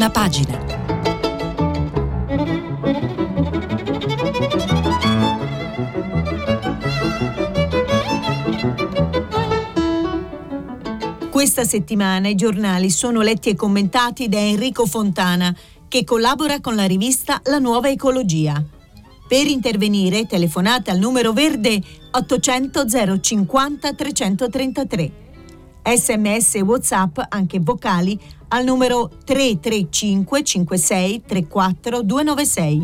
prima pagina. Questa settimana i giornali sono letti e commentati da Enrico Fontana, che collabora con la rivista La Nuova Ecologia. Per intervenire telefonate al numero verde 800 050 333. Sms e WhatsApp, anche vocali, al numero 335 56 34 296.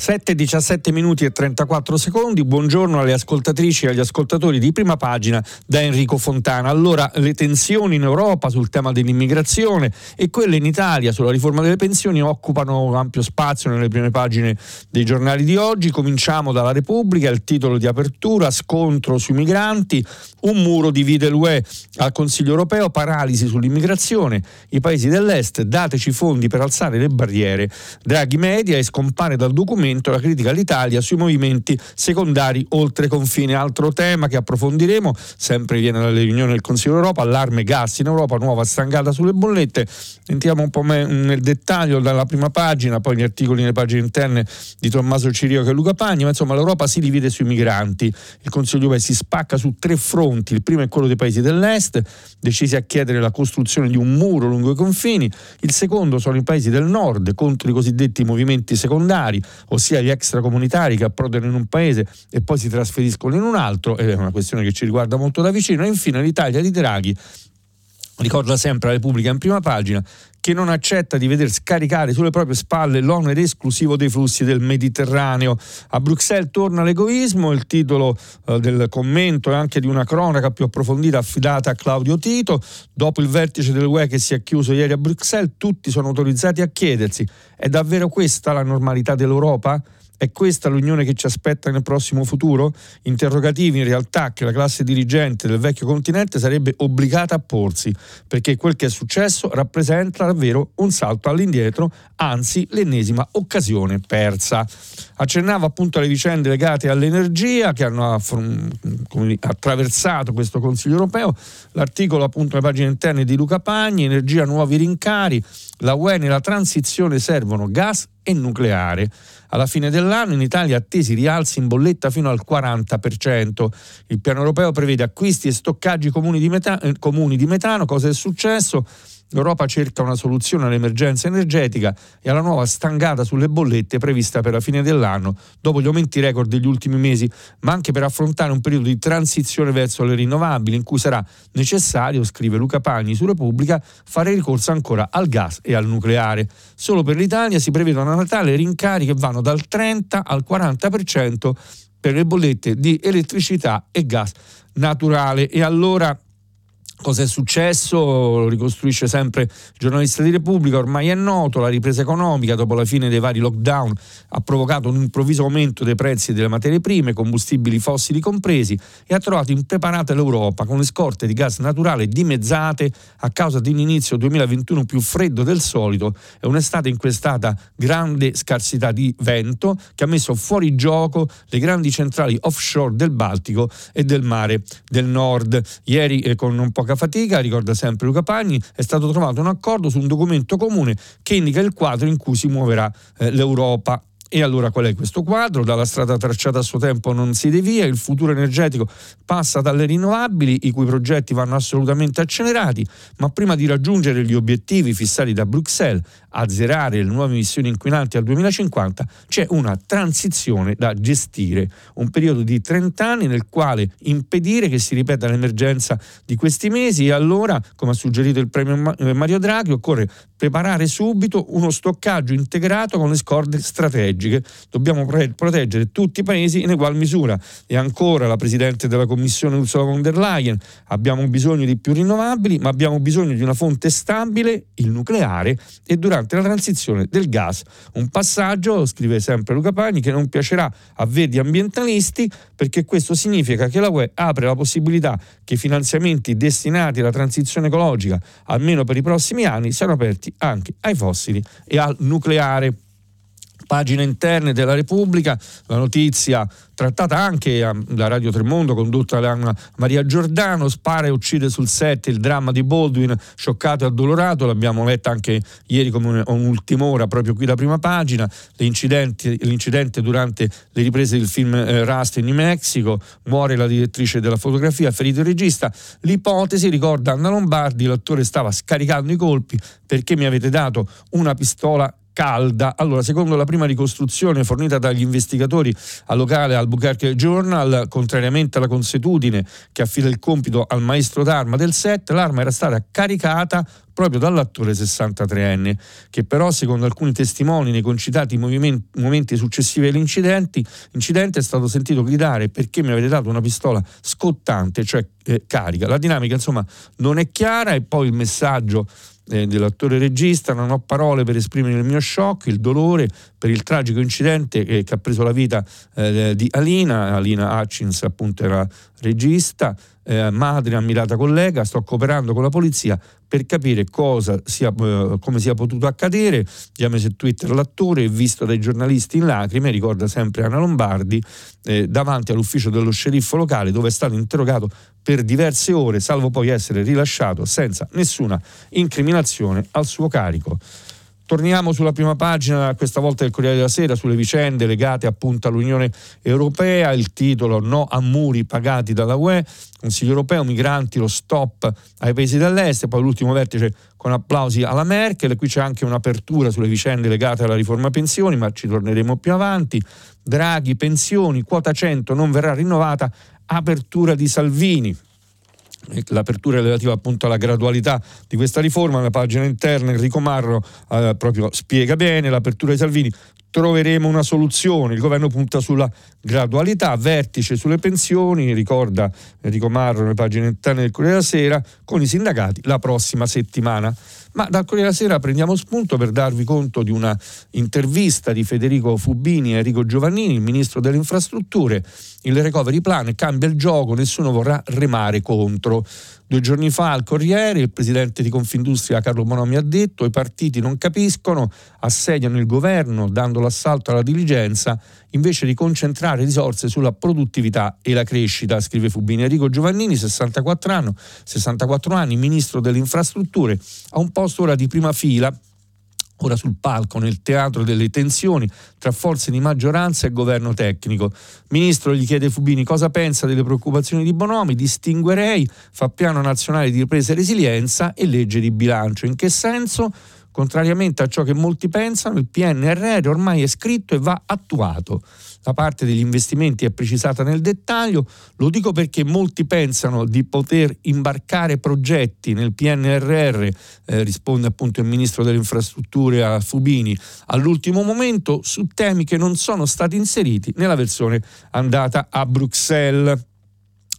7, 17 minuti e 34 secondi. Buongiorno alle ascoltatrici e agli ascoltatori di prima pagina da Enrico Fontana. Allora, le tensioni in Europa sul tema dell'immigrazione e quelle in Italia sulla riforma delle pensioni occupano ampio spazio nelle prime pagine dei giornali di oggi. Cominciamo dalla Repubblica, il titolo di apertura, scontro sui migranti, un muro divide l'UE al Consiglio europeo, paralisi sull'immigrazione, i paesi dell'Est, dateci fondi per alzare le barriere. Draghi media e scompare dal documento momento la critica all'Italia sui movimenti secondari oltre confine. Altro tema che approfondiremo, sempre viene dalle riunioni del Consiglio d'Europa, allarme gas in Europa, nuova stangata sulle bollette. Entriamo un po' nel dettaglio dalla prima pagina, poi gli articoli nelle pagine interne di Tommaso Cirio e Luca Pagni, ma insomma l'Europa si divide sui migranti. Il Consiglio europeo si spacca su tre fronti. Il primo è quello dei paesi dell'Est, decisi a chiedere la costruzione di un muro lungo i confini. Il secondo sono i paesi del Nord contro i cosiddetti movimenti secondari, ossia gli extracomunitari che approdano in un paese e poi si trasferiscono in un altro, ed è una questione che ci riguarda molto da vicino, e infine l'Italia di Draghi ricorda sempre la Repubblica in prima pagina, che non accetta di veder scaricare sulle proprie spalle l'onere esclusivo dei flussi del Mediterraneo. A Bruxelles torna l'egoismo, il titolo eh, del commento è anche di una cronaca più approfondita affidata a Claudio Tito. Dopo il vertice dell'UE che si è chiuso ieri a Bruxelles, tutti sono autorizzati a chiedersi, è davvero questa la normalità dell'Europa? È questa l'unione che ci aspetta nel prossimo futuro? Interrogativi in realtà che la classe dirigente del vecchio continente sarebbe obbligata a porsi, perché quel che è successo rappresenta davvero un salto all'indietro, anzi l'ennesima occasione persa. Accennava appunto alle vicende legate all'energia che hanno attraversato questo Consiglio europeo, l'articolo appunto alle pagine interne di Luca Pagni, energia nuovi rincari, la UE nella transizione servono gas e nucleare. Alla fine dell'anno in Italia attesi rialzi in bolletta fino al 40%. Il piano europeo prevede acquisti e stoccaggi comuni di, metano. Eh, comuni di metano. Cosa è successo? L'Europa cerca una soluzione all'emergenza energetica e alla nuova stangata sulle bollette prevista per la fine dell'anno, dopo gli aumenti record degli ultimi mesi, ma anche per affrontare un periodo di transizione verso le rinnovabili in cui sarà necessario, scrive Luca Pagni su Repubblica, fare ricorso ancora al gas e al nucleare. Solo per l'Italia si prevedono a Natale rincari che vanno dal 30 al 40% per le bollette di elettricità e gas naturale. E allora Cosa è successo? Lo ricostruisce sempre il giornalista di Repubblica, ormai è noto, la ripresa economica dopo la fine dei vari lockdown ha provocato un improvviso aumento dei prezzi delle materie prime, combustibili fossili compresi, e ha trovato impreparata l'Europa con le scorte di gas naturale dimezzate a causa di un inizio 2021 più freddo del solito e un'estate inquestata grande scarsità di vento che ha messo fuori gioco le grandi centrali offshore del Baltico e del mare del nord. Ieri eh, con un po' poca fatica, ricorda sempre Luca Pagni, è stato trovato un accordo su un documento comune che indica il quadro in cui si muoverà eh, l'Europa e allora qual è questo quadro? Dalla strada tracciata a suo tempo non si devia, il futuro energetico passa dalle rinnovabili, i cui progetti vanno assolutamente accelerati, ma prima di raggiungere gli obiettivi fissati da Bruxelles, azzerare le nuove emissioni inquinanti al 2050, c'è una transizione da gestire, un periodo di 30 anni nel quale impedire che si ripeta l'emergenza di questi mesi e allora, come ha suggerito il premio Mario Draghi, occorre preparare subito uno stoccaggio integrato con le scorde strategiche. Dobbiamo pre- proteggere tutti i paesi in egual misura. E ancora la Presidente della Commissione Ursula von der Leyen, abbiamo bisogno di più rinnovabili, ma abbiamo bisogno di una fonte stabile, il nucleare, e durante la transizione del gas. Un passaggio, scrive sempre Luca Pani, che non piacerà a verdi ambientalisti perché questo significa che la UE apre la possibilità che i finanziamenti destinati alla transizione ecologica, almeno per i prossimi anni, siano aperti anche ai fossili e al nucleare Pagine interne della Repubblica, la notizia trattata anche da Radio Tremondo, condotta da Maria Giordano, spara e uccide sul set il dramma di Baldwin, scioccato e addolorato, l'abbiamo letta anche ieri come un'ultima ora, proprio qui da prima pagina, l'incidente durante le riprese del film eh, Rust in New Mexico, muore la direttrice della fotografia, ferito il regista, l'ipotesi, ricorda Anna Lombardi, l'attore stava scaricando i colpi perché mi avete dato una pistola calda. Allora, secondo la prima ricostruzione fornita dagli investigatori al locale Albuquerque Journal, contrariamente alla consuetudine che affida il compito al maestro d'arma del set, l'arma era stata caricata proprio dall'attore 63enne, che però, secondo alcuni testimoni nei concitati momenti successivi all'incidente, è stato sentito gridare perché mi avete dato una pistola scottante, cioè eh, carica. La dinamica, insomma, non è chiara e poi il messaggio eh, dell'attore regista, non ho parole per esprimere il mio shock, il dolore per il tragico incidente che, che ha preso la vita eh, di Alina, Alina Hutchins appunto era regista, eh, madre, ammirata collega, sto cooperando con la polizia per capire sia, eh, come sia potuto accadere. Abbiamo messo Twitter l'attore, visto dai giornalisti in lacrime, ricorda sempre Anna Lombardi, eh, davanti all'ufficio dello sceriffo locale dove è stato interrogato per diverse ore, salvo poi essere rilasciato senza nessuna incriminazione al suo carico. Torniamo sulla prima pagina, questa volta del Corriere della Sera, sulle vicende legate appunto all'Unione Europea, il titolo No a muri pagati dalla UE, Consiglio Europeo, migranti, lo stop ai paesi dell'est, poi l'ultimo vertice con applausi alla Merkel, qui c'è anche un'apertura sulle vicende legate alla riforma pensioni, ma ci torneremo più avanti, Draghi, pensioni, quota 100 non verrà rinnovata, apertura di Salvini, l'apertura relativa appunto alla gradualità di questa riforma, la pagina interna Enrico Marro eh, proprio spiega bene l'apertura di Salvini, troveremo una soluzione, il governo punta sulla gradualità, vertice sulle pensioni, ricorda Enrico Marro nelle pagine interne del Corriere della Sera, con i sindacati la prossima settimana. Ma dal Corriere della Sera prendiamo spunto per darvi conto di una intervista di Federico Fubini e Enrico Giovannini, il ministro delle infrastrutture. Il recovery plan cambia il gioco, nessuno vorrà remare contro. Due giorni fa al Corriere il presidente di Confindustria Carlo Bonomi ha detto i partiti non capiscono, assediano il governo dando l'assalto alla diligenza invece di concentrare risorse sulla produttività e la crescita, scrive Fubini. Enrico Giovannini, 64 anni, 64 anni ministro delle infrastrutture, ha un posto ora di prima fila ora sul palco nel teatro delle tensioni tra forze di maggioranza e governo tecnico. Ministro gli chiede Fubini cosa pensa delle preoccupazioni di Bonomi, distinguerei fa piano nazionale di ripresa e resilienza e legge di bilancio. In che senso? Contrariamente a ciò che molti pensano, il PNRR ormai è scritto e va attuato. La parte degli investimenti è precisata nel dettaglio, lo dico perché molti pensano di poter imbarcare progetti nel PNRR, eh, risponde appunto il Ministro delle Infrastrutture a Fubini, all'ultimo momento su temi che non sono stati inseriti nella versione andata a Bruxelles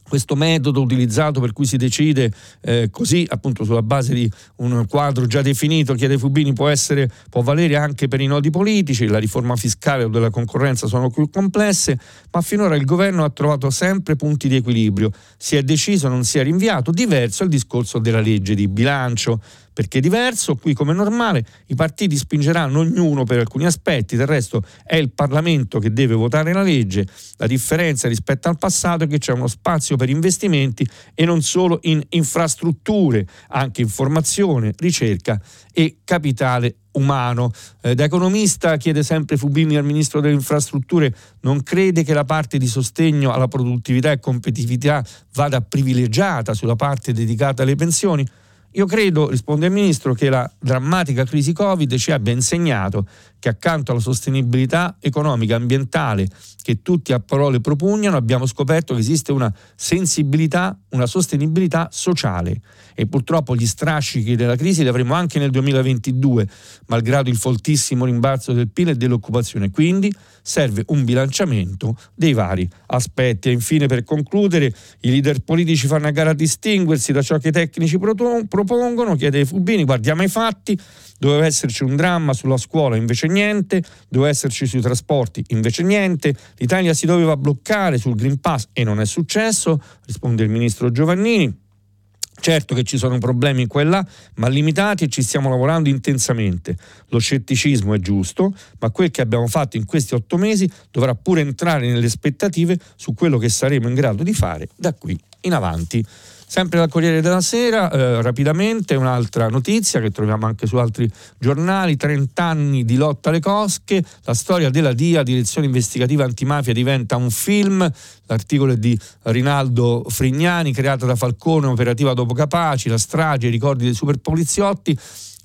questo metodo utilizzato per cui si decide eh, così appunto sulla base di un quadro già definito chiede Fubini può, essere, può valere anche per i nodi politici la riforma fiscale o della concorrenza sono più complesse ma finora il governo ha trovato sempre punti di equilibrio. Si è deciso non si è rinviato. Diverso il discorso della legge di bilancio perché è diverso, qui come normale i partiti spingeranno ognuno per alcuni aspetti, del resto è il Parlamento che deve votare la legge, la differenza rispetto al passato è che c'è uno spazio per investimenti e non solo in infrastrutture, anche in formazione, ricerca e capitale umano. Eh, da economista chiede sempre Fubini al Ministro delle Infrastrutture, non crede che la parte di sostegno alla produttività e competitività vada privilegiata sulla parte dedicata alle pensioni? Io credo, risponde il Ministro, che la drammatica crisi Covid ci abbia insegnato che accanto alla sostenibilità economica e ambientale che tutti a parole propugnano, abbiamo scoperto che esiste una sensibilità, una sostenibilità sociale e purtroppo gli strascichi della crisi li avremo anche nel 2022, malgrado il foltissimo rimbalzo del PIL e dell'occupazione. Quindi serve un bilanciamento dei vari aspetti. E infine, per concludere, i leader politici fanno a gara a distinguersi da ciò che i tecnici propongono, chiede Fubini, guardiamo i fatti, doveva esserci un dramma sulla scuola, invece niente, doveva esserci sui trasporti, invece niente, l'Italia si doveva bloccare sul Green Pass e non è successo, risponde il ministro Giovannini Certo che ci sono problemi qua e là, ma limitati e ci stiamo lavorando intensamente. Lo scetticismo è giusto, ma quel che abbiamo fatto in questi otto mesi dovrà pure entrare nelle aspettative su quello che saremo in grado di fare da qui in avanti. Sempre dal Corriere della Sera, eh, rapidamente un'altra notizia che troviamo anche su altri giornali, 30 anni di lotta alle cosche, la storia della DIA, Direzione Investigativa Antimafia, diventa un film, l'articolo è di Rinaldo Frignani, creata da Falcone, operativa dopo Capaci, la strage, i ricordi dei super poliziotti,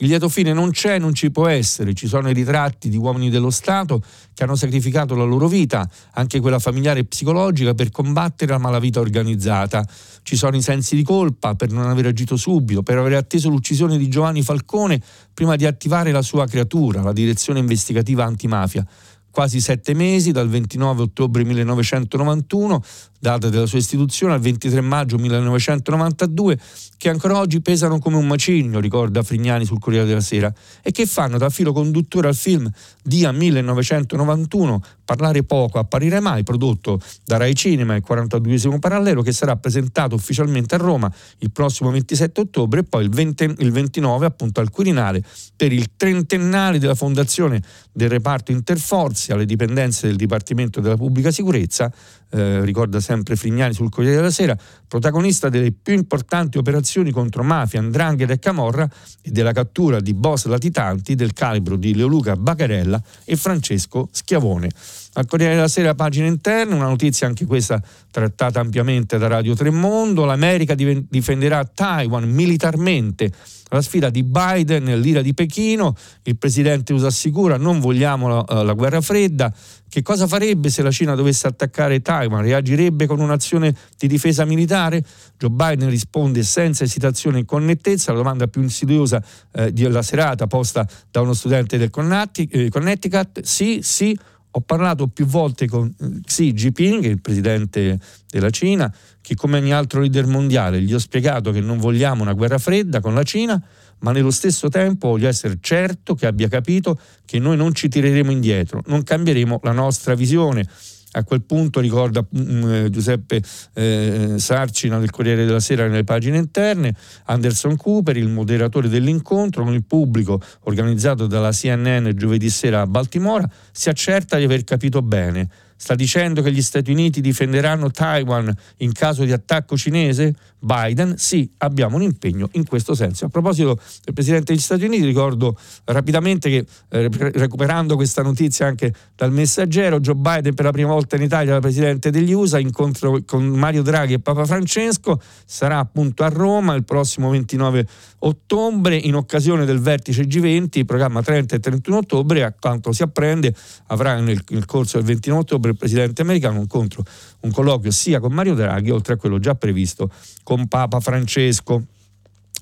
il lieto fine non c'è, non ci può essere, ci sono i ritratti di uomini dello Stato che hanno sacrificato la loro vita, anche quella familiare e psicologica, per combattere la malavita organizzata. Ci sono i sensi di colpa per non aver agito subito, per aver atteso l'uccisione di Giovanni Falcone prima di attivare la sua creatura, la direzione investigativa antimafia quasi sette mesi, dal 29 ottobre 1991, data della sua istituzione, al 23 maggio 1992, che ancora oggi pesano come un macigno, ricorda Frignani sul Corriere della Sera, e che fanno? Da filo conduttore al film Dia 1991, Parlare poco, apparire mai, prodotto da Rai Cinema, il 42 parallelo, che sarà presentato ufficialmente a Roma il prossimo 27 ottobre e poi il, 20, il 29 appunto al Quirinale per il trentennale della fondazione del reparto Interforze alle dipendenze del Dipartimento della Pubblica Sicurezza, eh, ricorda sempre Frignani sul Corriere della Sera, protagonista delle più importanti operazioni contro mafia, andrangheta e camorra e della cattura di boss latitanti del calibro di Leoluca Baccarella e Francesco Schiavone. Al Corriere della Sera, pagina interna, una notizia anche questa trattata ampiamente da Radio Tremondo, l'America difenderà Taiwan militarmente. La sfida di Biden, l'ira di Pechino, il presidente USA assicura non vogliamo la, eh, la guerra fredda. Che cosa farebbe se la Cina dovesse attaccare Taiwan? Reagirebbe con un'azione di difesa militare? Joe Biden risponde senza esitazione e connettezza alla domanda più insidiosa eh, della serata posta da uno studente del eh, Connecticut. Sì, sì ho parlato più volte con eh, Xi Jinping, il presidente della Cina, che come ogni altro leader mondiale gli ho spiegato che non vogliamo una guerra fredda con la Cina, ma nello stesso tempo voglio essere certo che abbia capito che noi non ci tireremo indietro, non cambieremo la nostra visione a quel punto ricorda mm, eh, Giuseppe eh, Sarcina del Corriere della Sera nelle pagine interne, Anderson Cooper, il moderatore dell'incontro con il pubblico organizzato dalla CNN giovedì sera a Baltimora, si accerta di aver capito bene. Sta dicendo che gli Stati Uniti difenderanno Taiwan in caso di attacco cinese? Biden, sì, abbiamo un impegno in questo senso. A proposito del Presidente degli Stati Uniti, ricordo rapidamente che eh, recuperando questa notizia anche dal messaggero, Joe Biden per la prima volta in Italia, da Presidente degli USA, incontro con Mario Draghi e Papa Francesco, sarà appunto a Roma il prossimo 29 ottobre in occasione del vertice G20, programma 30 e 31 ottobre, a quanto si apprende avrà nel, nel corso del 29 ottobre il Presidente americano un incontro, un colloquio sia con Mario Draghi, oltre a quello già previsto con con Papa Francesco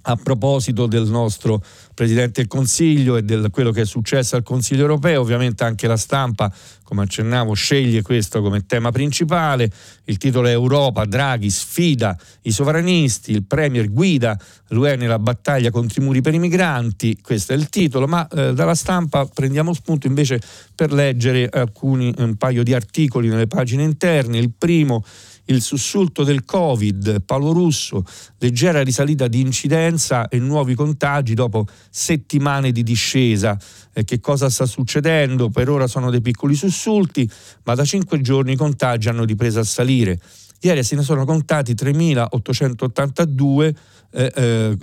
a proposito del nostro Presidente del Consiglio e di quello che è successo al Consiglio europeo, ovviamente anche la stampa, come accennavo, sceglie questo come tema principale, il titolo è Europa, Draghi sfida i sovranisti, il Premier guida l'UE nella battaglia contro i muri per i migranti, questo è il titolo, ma eh, dalla stampa prendiamo spunto invece per leggere alcuni, un paio di articoli nelle pagine interne, il primo il sussulto del Covid, Paolo Russo, leggera risalita di incidenza e nuovi contagi dopo settimane di discesa. Eh, che cosa sta succedendo? Per ora sono dei piccoli sussulti, ma da cinque giorni i contagi hanno ripreso a salire. Ieri se ne sono contati 3.882 eh, eh,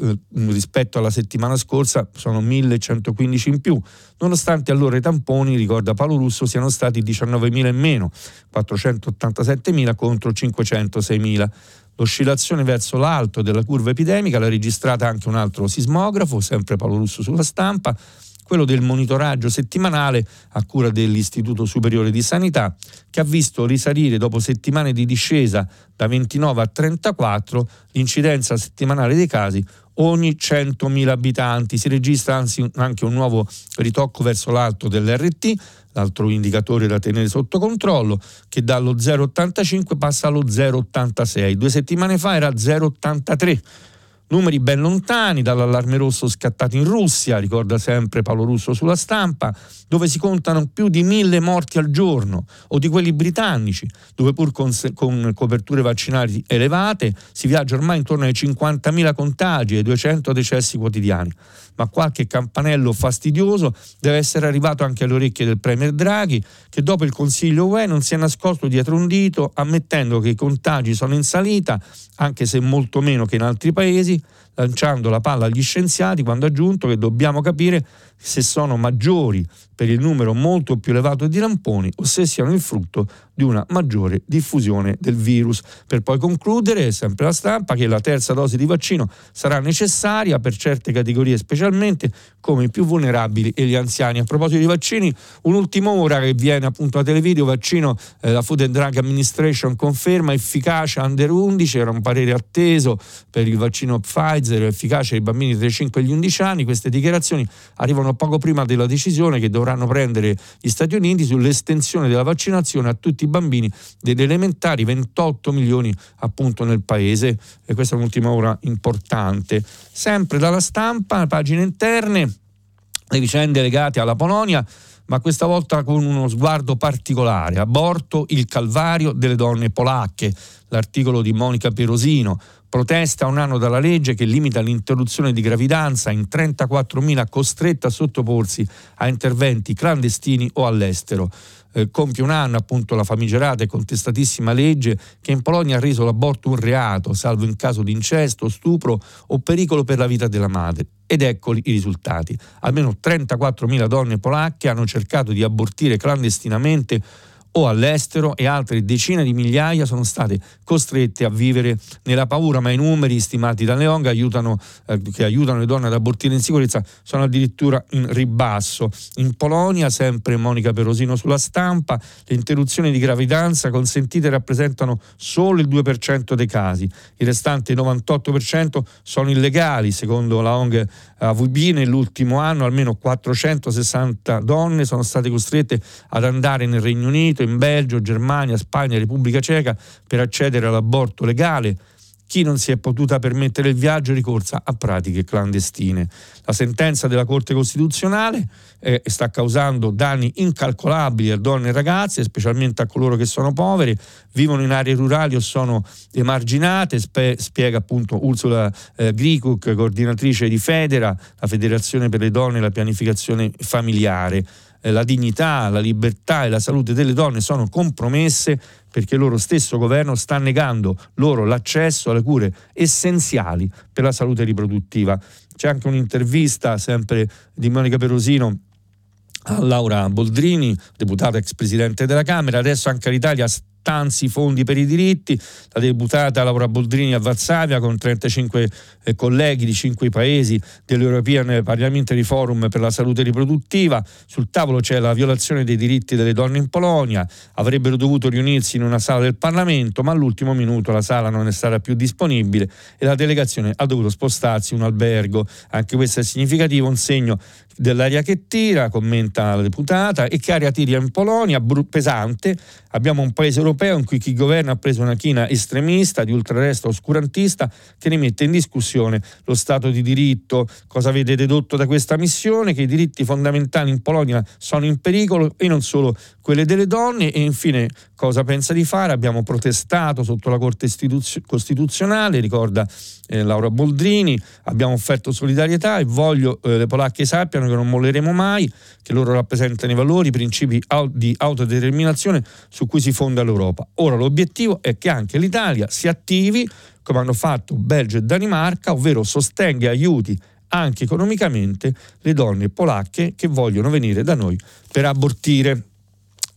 rispetto alla settimana scorsa, sono 1.115 in più, nonostante allora i tamponi, ricorda Paolo Russo, siano stati 19.000 in meno, 487.000 contro 506.000. L'oscillazione verso l'alto della curva epidemica l'ha registrata anche un altro sismografo, sempre Paolo Russo sulla stampa, quello del monitoraggio settimanale a cura dell'Istituto Superiore di Sanità, che ha visto risalire dopo settimane di discesa da 29 a 34 l'incidenza settimanale dei casi ogni 100.000 abitanti. Si registra anzi anche un nuovo ritocco verso l'alto dell'RT, l'altro indicatore da tenere sotto controllo, che dallo 0,85 passa allo 0,86. Due settimane fa era 0,83 Numeri ben lontani dall'allarme rosso scattato in Russia, ricorda sempre Paolo Russo sulla stampa, dove si contano più di mille morti al giorno, o di quelli britannici, dove pur con, con coperture vaccinali elevate si viaggia ormai intorno ai 50.000 contagi e ai 200 decessi quotidiani ma qualche campanello fastidioso deve essere arrivato anche alle orecchie del Premier Draghi, che dopo il Consiglio UE non si è nascosto dietro un dito, ammettendo che i contagi sono in salita, anche se molto meno che in altri paesi, lanciando la palla agli scienziati quando ha aggiunto che dobbiamo capire se sono maggiori per il numero molto più elevato di lamponi o se siano il frutto di una maggiore diffusione del virus. Per poi concludere, sempre la stampa, che la terza dose di vaccino sarà necessaria per certe categorie specialmente come i più vulnerabili e gli anziani. A proposito di vaccini, un'ultima ora che viene appunto a televideo, vaccino, eh, la Food and Drug Administration conferma efficacia under 11, era un parere atteso per il vaccino Pfizer, efficace ai bambini tra i 5 e gli 11 anni, queste dichiarazioni arrivano poco prima della decisione che dovranno prendere gli Stati Uniti sull'estensione della vaccinazione a tutti i bambini delle elementari, 28 milioni appunto nel paese e questa è un'ultima ora importante. Sempre dalla stampa, pagine interne, le vicende legate alla Polonia ma questa volta con uno sguardo particolare. Aborto, il calvario delle donne polacche, l'articolo di Monica Perosino. Protesta un anno dalla legge che limita l'interruzione di gravidanza in 34.000 costrette a sottoporsi a interventi clandestini o all'estero. Eh, compie un anno appunto la famigerata e contestatissima legge che in Polonia ha reso l'aborto un reato, salvo in caso di incesto, stupro o pericolo per la vita della madre. Ed eccoli i risultati. Almeno 34.000 donne polacche hanno cercato di abortire clandestinamente o all'estero e altre decine di migliaia sono state costrette a vivere nella paura, ma i numeri stimati dalle ONG aiutano, eh, che aiutano le donne ad abortire in sicurezza sono addirittura in ribasso. In Polonia, sempre Monica Perosino sulla stampa, le interruzioni di gravidanza consentite rappresentano solo il 2% dei casi, il restante 98% sono illegali, secondo la ONG AVB nell'ultimo anno almeno 460 donne sono state costrette ad andare nel Regno Unito, in Belgio, Germania, Spagna, Repubblica Ceca per accedere all'aborto legale. Chi non si è potuta permettere il viaggio ricorsa a pratiche clandestine. La sentenza della Corte Costituzionale eh, sta causando danni incalcolabili a donne e ragazze, specialmente a coloro che sono poveri, vivono in aree rurali o sono emarginate, spe- spiega appunto Ursula eh, Gricuk, coordinatrice di Federa, la Federazione per le donne e la pianificazione familiare. Eh, la dignità, la libertà e la salute delle donne sono compromesse perché il loro stesso governo sta negando loro l'accesso alle cure essenziali per la salute riproduttiva. C'è anche un'intervista sempre di Monica Perosino a Laura Boldrini, deputata ex presidente della Camera, adesso anche l'Italia stanzi fondi per i diritti, la deputata Laura Boldrini a Varsavia con 35 eh, colleghi di 5 paesi dell'European Parliamentary Forum per la salute riproduttiva, sul tavolo c'è la violazione dei diritti delle donne in Polonia, avrebbero dovuto riunirsi in una sala del Parlamento, ma all'ultimo minuto la sala non è stata più disponibile e la delegazione ha dovuto spostarsi in un albergo, anche questo è significativo, un segno dell'aria che tira, commenta la deputata, e che aria tira in Polonia, pesante, abbiamo un paese europeo in cui chi governa ha preso una china estremista, di ultradestra oscurantista, che ne mette in discussione lo Stato di diritto. Cosa avete dedotto da questa missione? Che i diritti fondamentali in Polonia sono in pericolo e non solo quelle delle donne e infine cosa pensa di fare? Abbiamo protestato sotto la Corte Costituzionale, ricorda eh, Laura Boldrini, abbiamo offerto solidarietà e voglio eh, le polacche sappiano che non molleremo mai, che loro rappresentano i valori, i principi di autodeterminazione su cui si fonda l'Europa. Ora l'obiettivo è che anche l'Italia si attivi come hanno fatto Belgio e Danimarca, ovvero sostenga e aiuti anche economicamente le donne polacche che vogliono venire da noi per abortire.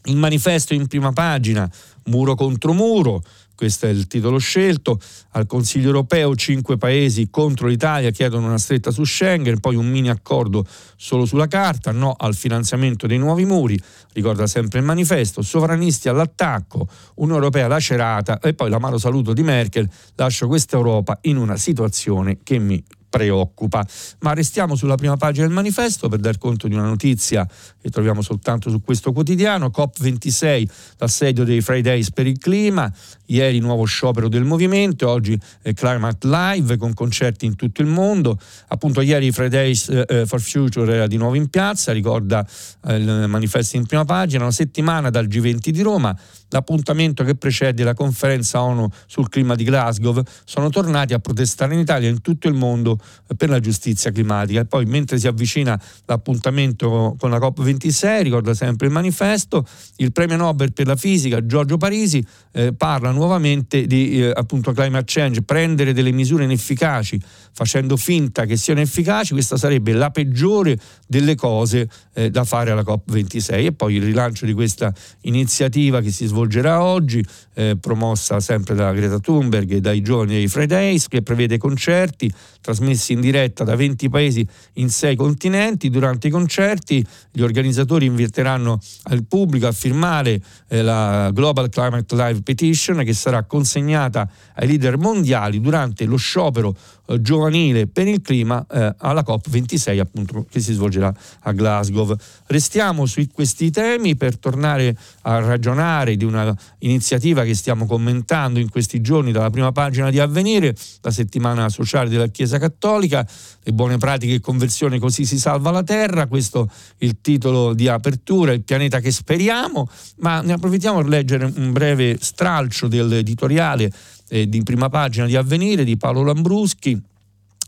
Il manifesto in prima pagina, muro contro muro, questo è il titolo scelto. Al Consiglio europeo cinque paesi contro l'Italia chiedono una stretta su Schengen, poi un mini accordo solo sulla carta, no al finanziamento dei nuovi muri, ricorda sempre il manifesto, sovranisti all'attacco, Unione Europea lacerata e poi l'amaro saluto di Merkel, lascio questa Europa in una situazione che mi preoccupa. Ma restiamo sulla prima pagina del manifesto per dar conto di una notizia che troviamo soltanto su questo quotidiano, COP26, l'assedio dei Fridays per il clima, ieri nuovo sciopero del movimento, oggi eh, Climate Live con concerti in tutto il mondo, appunto ieri Fridays eh, for Future era di nuovo in piazza, ricorda eh, il manifesto in prima pagina, una settimana dal G20 di Roma, l'appuntamento che precede la conferenza ONU sul clima di Glasgow, sono tornati a protestare in Italia e in tutto il mondo per la giustizia climatica. E poi mentre si avvicina l'appuntamento con la COP26, ricorda sempre il manifesto, il premio Nobel per la fisica Giorgio Parisi eh, parla nuovamente di eh, appunto climate change, prendere delle misure inefficaci facendo finta che siano efficaci, questa sarebbe la peggiore delle cose eh, da fare alla COP26 e poi il rilancio di questa iniziativa che si svolgerà oggi, eh, promossa sempre da Greta Thunberg e dai giovani dei Fridays, che prevede concerti trasmessi in diretta da 20 paesi in 6 continenti. Durante i concerti gli organizzatori inviteranno il pubblico a firmare eh, la Global Climate Live Petition che sarà consegnata ai leader mondiali durante lo sciopero eh, giovanile per il clima eh, alla COP26 appunto che si svolgerà a Glasgow. Restiamo su questi temi per tornare a ragionare di una iniziativa che stiamo commentando in questi giorni dalla prima pagina di Avvenire, la settimana sociale della Chiesa Cattolica, le buone pratiche e conversione così si salva la terra, questo è il titolo di apertura, il pianeta che speriamo, ma ne approfittiamo per leggere un breve stralcio dell'editoriale eh, di prima pagina di Avvenire di Paolo Lambruschi.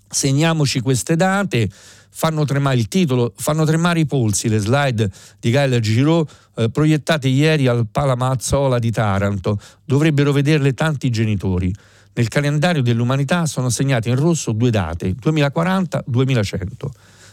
Segniamoci queste date, fanno tremare il titolo, fanno tremare i polsi le slide di Gael Giraud eh, proiettate ieri al Palamazzola di Taranto, dovrebbero vederle tanti genitori. Nel calendario dell'umanità sono segnate in rosso due date, 2040-2100.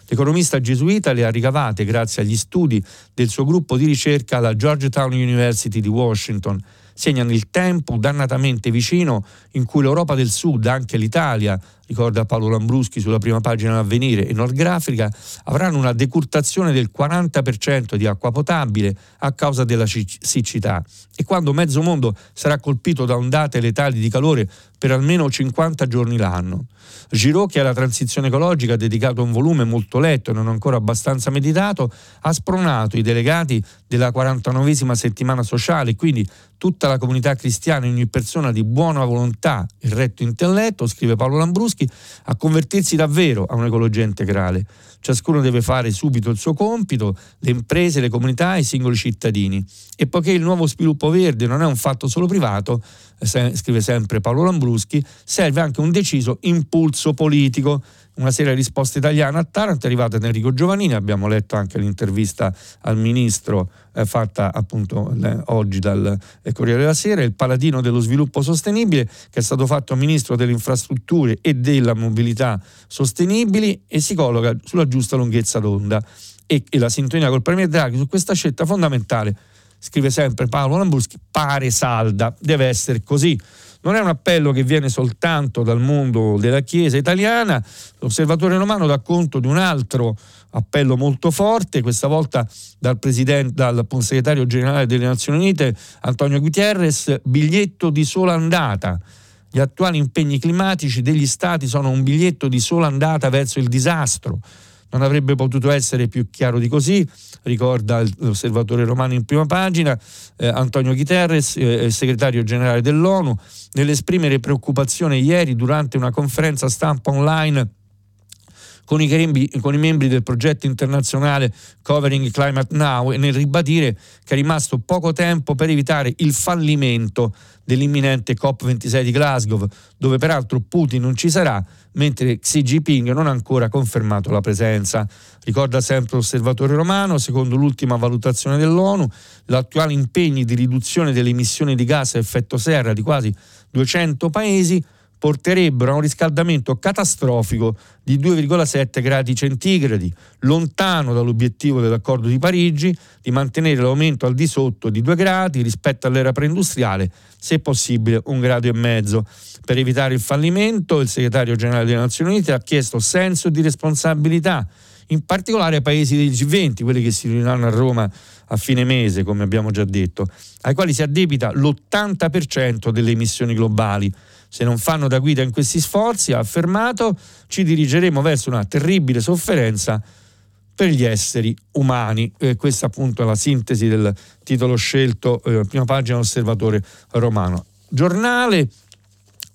L'economista gesuita le ha ricavate grazie agli studi del suo gruppo di ricerca alla Georgetown University di Washington segnano il tempo dannatamente vicino in cui l'Europa del Sud, anche l'Italia, ricorda Paolo Lambruschi sulla prima pagina d'avvenire, e Nord Grafica avranno una decurtazione del 40% di acqua potabile a causa della siccità. E quando mezzo mondo sarà colpito da ondate letali di calore per almeno 50 giorni l'anno. Giraud, che alla transizione ecologica ha dedicato un volume molto letto e non ancora abbastanza meditato, ha spronato i delegati della 49esima settimana sociale, quindi tutta la comunità cristiana e ogni persona di buona volontà e retto intelletto, scrive Paolo Lambruschi, a convertirsi davvero a un'ecologia integrale. Ciascuno deve fare subito il suo compito, le imprese, le comunità e i singoli cittadini. E poiché il nuovo sviluppo verde non è un fatto solo privato, eh, scrive sempre Paolo Lambruschi, serve anche un deciso impulso politico una serie di risposte italiane a Taranto, è arrivata Enrico Giovannini, abbiamo letto anche l'intervista al ministro eh, fatta appunto le, oggi dal eh, Corriere della Sera, il paladino dello sviluppo sostenibile che è stato fatto ministro delle infrastrutture e della mobilità sostenibili e si colloca sulla giusta lunghezza d'onda. E, e la sintonia col Premier Draghi su questa scelta fondamentale, scrive sempre Paolo Lambruschi, pare salda, deve essere così non è un appello che viene soltanto dal mondo della Chiesa italiana, l'osservatore romano dà conto di un altro appello molto forte, questa volta dal, dal segretario generale delle Nazioni Unite Antonio Gutierrez, biglietto di sola andata. Gli attuali impegni climatici degli Stati sono un biglietto di sola andata verso il disastro non avrebbe potuto essere più chiaro di così, ricorda l'osservatore romano in prima pagina, eh, Antonio Guterres, eh, segretario generale dell'ONU, nell'esprimere preoccupazione ieri durante una conferenza stampa online con i, con i, membri del progetto internazionale Covering Climate Now e nel ribadire che è rimasto poco tempo per evitare il fallimento dell'imminente COP26 di Glasgow, dove peraltro Putin non ci sarà, mentre Xi Jinping non ha ancora confermato la presenza. Ricorda sempre l'osservatore romano, secondo l'ultima valutazione dell'ONU, l'attuale impegni di riduzione delle emissioni di gas a effetto serra di quasi 200 paesi porterebbero a un riscaldamento catastrofico di 2,7 gradi centigradi, lontano dall'obiettivo dell'accordo di Parigi di mantenere l'aumento al di sotto di 2 gradi rispetto all'era preindustriale, se possibile un grado e mezzo. Per evitare il fallimento, il segretario generale delle Nazioni Unite ha chiesto senso di responsabilità, in particolare ai paesi del G20, quelli che si riuniranno a Roma a fine mese, come abbiamo già detto, ai quali si addebita l'80% delle emissioni globali se non fanno da guida in questi sforzi, ha affermato, ci dirigeremo verso una terribile sofferenza per gli esseri umani. Eh, questa appunto è la sintesi del titolo scelto, eh, prima pagina dell'Osservatore Romano. Giornale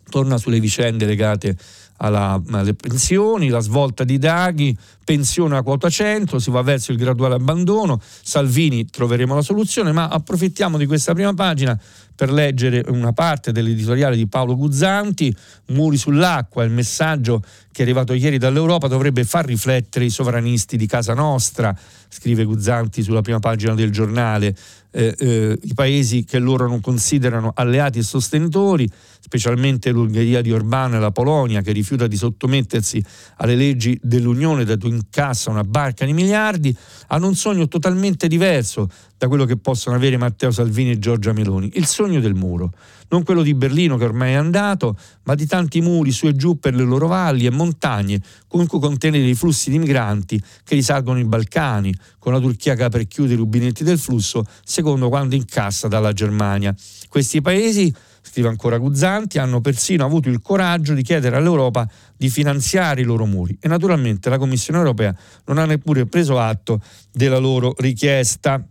torna sulle vicende legate alla, alle pensioni, la svolta di Draghi, pensione a quota 100, si va verso il graduale abbandono, Salvini troveremo la soluzione, ma approfittiamo di questa prima pagina per leggere una parte dell'editoriale di Paolo Guzzanti, Muri sull'acqua, il messaggio che è arrivato ieri dall'Europa dovrebbe far riflettere i sovranisti di casa nostra, scrive Guzzanti sulla prima pagina del giornale, eh, eh, i paesi che loro non considerano alleati e sostenitori, specialmente l'Ungheria di Orbano e la Polonia che rifiuta di sottomettersi alle leggi dell'Unione da cui incassa una barca di miliardi, hanno un sogno totalmente diverso da quello che possono avere Matteo Salvini e Giorgia Meloni, il sogno del muro, non quello di Berlino che ormai è andato, ma di tanti muri su e giù per le loro valli e montagne con cui contenere i flussi di migranti che risalgono i Balcani, con la Turchia che apre e chiude i rubinetti del flusso, secondo quando incassa dalla Germania. Questi paesi scrive ancora Guzzanti, hanno persino avuto il coraggio di chiedere all'Europa di finanziare i loro muri e naturalmente la Commissione europea non ha neppure preso atto della loro richiesta.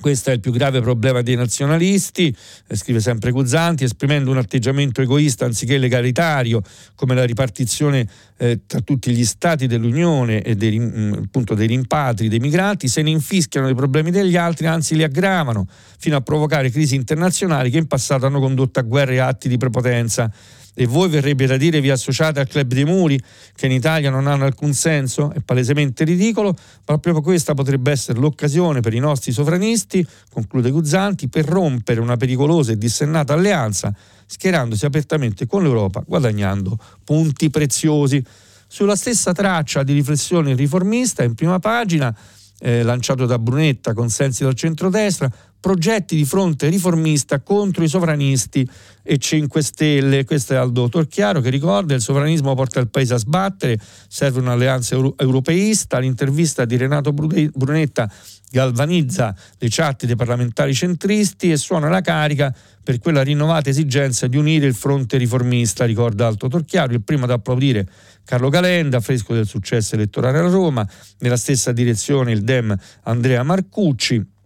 Questo è il più grave problema dei nazionalisti, eh, scrive sempre Guzzanti, esprimendo un atteggiamento egoista anziché legalitario, come la ripartizione eh, tra tutti gli stati dell'Unione e dei, mm, appunto, dei rimpatri dei migranti, se ne infischiano dei problemi degli altri, anzi li aggravano, fino a provocare crisi internazionali che in passato hanno condotto a guerre e atti di prepotenza e voi verrebbe da dire vi associate al club dei muri che in Italia non hanno alcun senso, è palesemente ridicolo, ma proprio questa potrebbe essere l'occasione per i nostri sovranisti, conclude Guzzanti, per rompere una pericolosa e dissennata alleanza, schierandosi apertamente con l'Europa, guadagnando punti preziosi. Sulla stessa traccia di riflessione riformista, in prima pagina, eh, lanciato da Brunetta, consensi dal centrodestra, progetti di fronte riformista contro i sovranisti e 5 Stelle. Questo è Aldo Torchiaro che ricorda il sovranismo porta il paese a sbattere, serve un'alleanza euro- europeista. L'intervista di Renato Brunetta galvanizza le chat dei parlamentari centristi e suona la carica per quella rinnovata esigenza di unire il fronte riformista, ricorda Alto Torchiaro, il primo ad applaudire Carlo Calenda, fresco del successo elettorale a Roma, nella stessa direzione il Dem Andrea Marcucci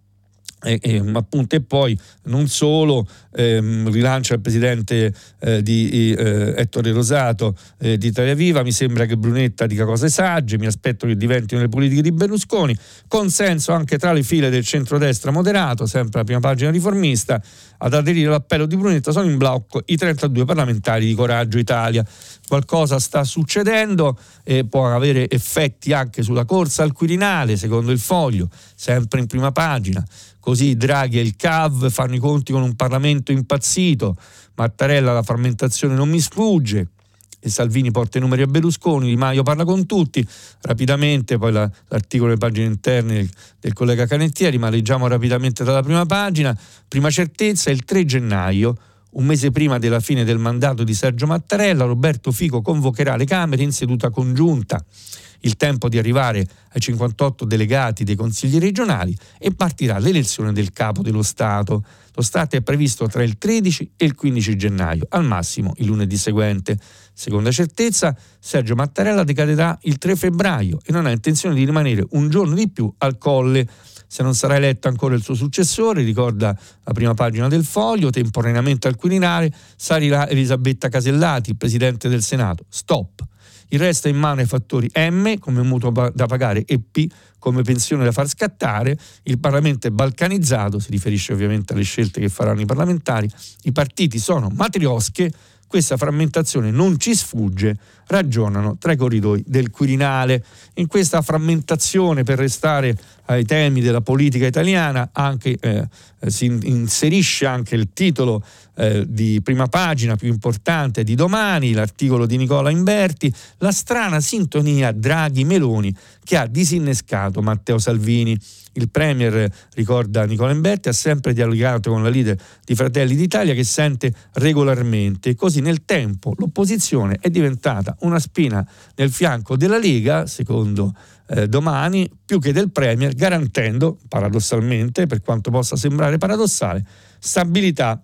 e, e, appunto, e poi non solo ehm, rilancia il presidente eh, di eh, Ettore Rosato eh, di Italia Viva. Mi sembra che Brunetta dica cose sagge. Mi aspetto che diventino le politiche di Berlusconi. Consenso anche tra le file del centrodestra moderato sempre la prima pagina riformista ad aderire all'appello di Brunetta. Sono in blocco i 32 parlamentari di Coraggio Italia. Qualcosa sta succedendo e può avere effetti anche sulla corsa al Quirinale secondo il foglio sempre in prima pagina così Draghi e il CAV fanno i conti con un Parlamento impazzito, Mattarella la frammentazione non mi sfugge, e Salvini porta i numeri a Berlusconi, Di Maio parla con tutti, rapidamente poi la, l'articolo delle pagine interne del, del, collega Canettieri, ma leggiamo rapidamente dalla prima pagina, prima certezza il 3 gennaio, un mese prima della fine del mandato di Sergio Mattarella, Roberto Fico convocherà le Camere in seduta congiunta il tempo di arrivare ai 58 delegati dei consigli regionali e partirà l'elezione del capo dello Stato. Lo Stato è previsto tra il 13 e il 15 gennaio, al massimo il lunedì seguente. Seconda certezza, Sergio Mattarella decadrà il 3 febbraio e non ha intenzione di rimanere un giorno di più al colle se non sarà eletto ancora il suo successore, ricorda la prima pagina del foglio, temporaneamente al Quirinale salirà Elisabetta Casellati, Presidente del Senato. Stop. Il resto è in mano ai fattori M come mutuo da pagare e P come pensione da far scattare. Il Parlamento è balcanizzato, si riferisce ovviamente alle scelte che faranno i parlamentari. I partiti sono matriosche questa frammentazione non ci sfugge, ragionano tra i corridoi del Quirinale. In questa frammentazione, per restare ai temi della politica italiana, anche, eh, si inserisce anche il titolo eh, di prima pagina più importante di domani, l'articolo di Nicola Imberti, la strana sintonia Draghi-Meloni che ha disinnescato Matteo Salvini. Il Premier, ricorda Nicola Imberti, ha sempre dialogato con la leader di Fratelli d'Italia che sente regolarmente. Così nel tempo l'opposizione è diventata una spina nel fianco della Lega, secondo eh, domani, più che del Premier, garantendo, paradossalmente, per quanto possa sembrare paradossale, stabilità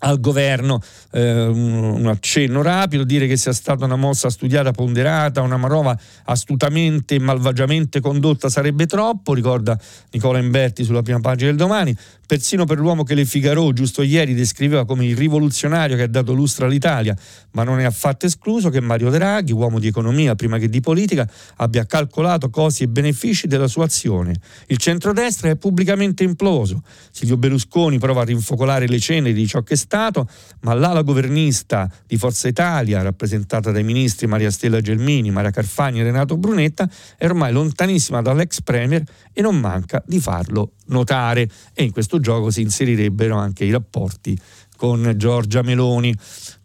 al governo eh, un, accenno rapido, dire che sia stata una mossa studiata, ponderata, una manovra astutamente e malvagiamente condotta sarebbe troppo, ricorda Nicola Imberti sulla prima pagina del domani, persino per l'uomo che Le Figaro giusto ieri descriveva come il rivoluzionario che ha dato lustro all'Italia, ma non è affatto escluso che Mario Draghi, uomo di economia prima che di politica, abbia calcolato costi e benefici della sua azione. Il centrodestra è pubblicamente imploso. Silvio Berlusconi prova a rinfocolare le ceneri di ciò che è Stato, ma l'ala governista di Forza Italia, rappresentata dai ministri Maria Stella Gelmini, Maria Carfagni e Renato Brunetta, è ormai lontanissima dall'ex premier e non manca di farlo notare. E in questo gioco si inserirebbero anche i rapporti con Giorgia Meloni.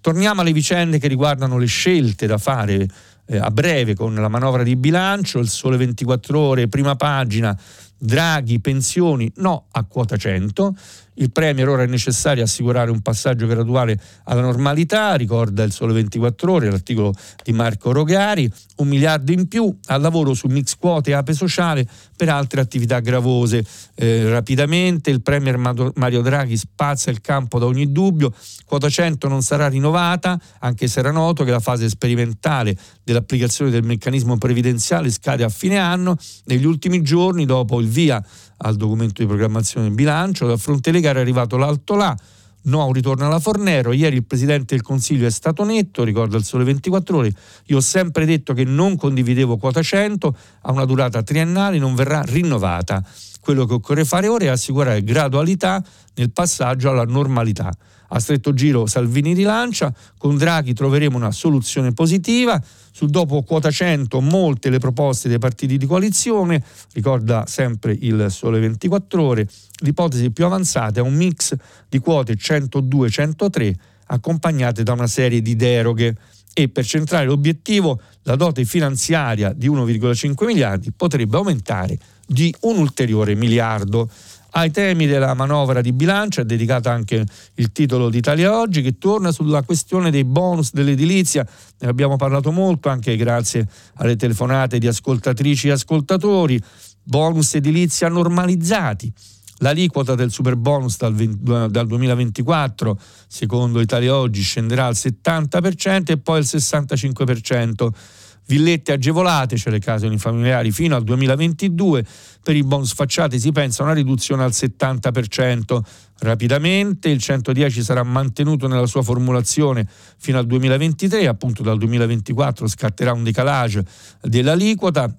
Torniamo alle vicende che riguardano le scelte da fare eh, a breve con la manovra di bilancio, il sole 24 ore, prima pagina, Draghi, pensioni, no a quota 100. Il Premier ora è necessario assicurare un passaggio graduale alla normalità, ricorda il Sole 24 Ore, l'articolo di Marco Rogari, un miliardo in più al lavoro su mix quote e ape sociale per altre attività gravose. Eh, rapidamente il Premier Mario Draghi spazza il campo da ogni dubbio, quota 100 non sarà rinnovata, anche se era noto che la fase sperimentale dell'applicazione del meccanismo previdenziale scade a fine anno. Negli ultimi giorni, dopo il via al documento di programmazione del bilancio. Da fronte Lega era arrivato l'alto là, no un ritorno alla Fornero. Ieri il Presidente del Consiglio è stato netto, ricorda il Sole 24 Ore. Io ho sempre detto che non condividevo quota 100, ha una durata triennale, non verrà rinnovata. Quello che occorre fare ora è assicurare gradualità nel passaggio alla normalità. A stretto giro Salvini rilancia, con Draghi troveremo una soluzione positiva, sul dopo quota 100 molte le proposte dei partiti di coalizione, ricorda sempre il Sole 24 ore, l'ipotesi più avanzata è un mix di quote 102-103 accompagnate da una serie di deroghe. E per centrare l'obiettivo la dote finanziaria di 1,5 miliardi potrebbe aumentare di un ulteriore miliardo. Ai temi della manovra di bilancio è dedicato anche il titolo d'Italia Oggi che torna sulla questione dei bonus dell'edilizia. Ne abbiamo parlato molto anche grazie alle telefonate di ascoltatrici e ascoltatori. Bonus edilizia normalizzati. L'aliquota del super bonus dal, 20, dal 2024, secondo Italia Oggi, scenderà al 70% e poi al 65% villette agevolate, cioè le case unifamiliari, fino al 2022. Per i bonus facciati si pensa a una riduzione al 70%. Rapidamente il 110 sarà mantenuto nella sua formulazione fino al 2023, appunto dal 2024 scatterà un decalage dell'aliquota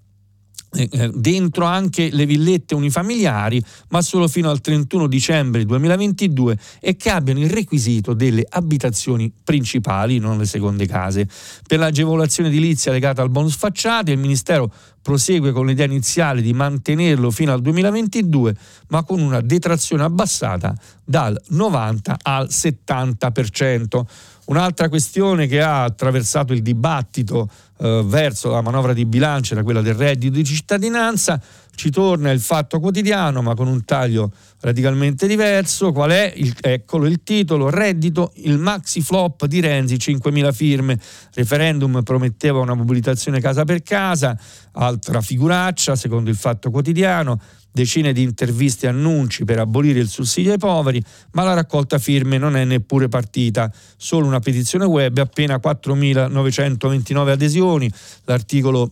dentro anche le villette unifamiliari, ma solo fino al 31 dicembre 2022 e che abbiano il requisito delle abitazioni principali, non le seconde case. Per l'agevolazione edilizia legata al bonus facciate, il Ministero prosegue con l'idea iniziale di mantenerlo fino al 2022, ma con una detrazione abbassata dal 90 al 70%. Un'altra questione che ha attraversato il dibattito eh, verso la manovra di bilancio era quella del reddito di cittadinanza. Ci torna il fatto quotidiano, ma con un taglio radicalmente diverso. Qual è? Il, eccolo il titolo: Reddito, il maxi flop di Renzi, 5.000 firme. Referendum prometteva una mobilitazione casa per casa, altra figuraccia, secondo il fatto quotidiano decine di interviste e annunci per abolire il sussidio ai poveri, ma la raccolta firme non è neppure partita. Solo una petizione web appena 4.929 adesioni. L'articolo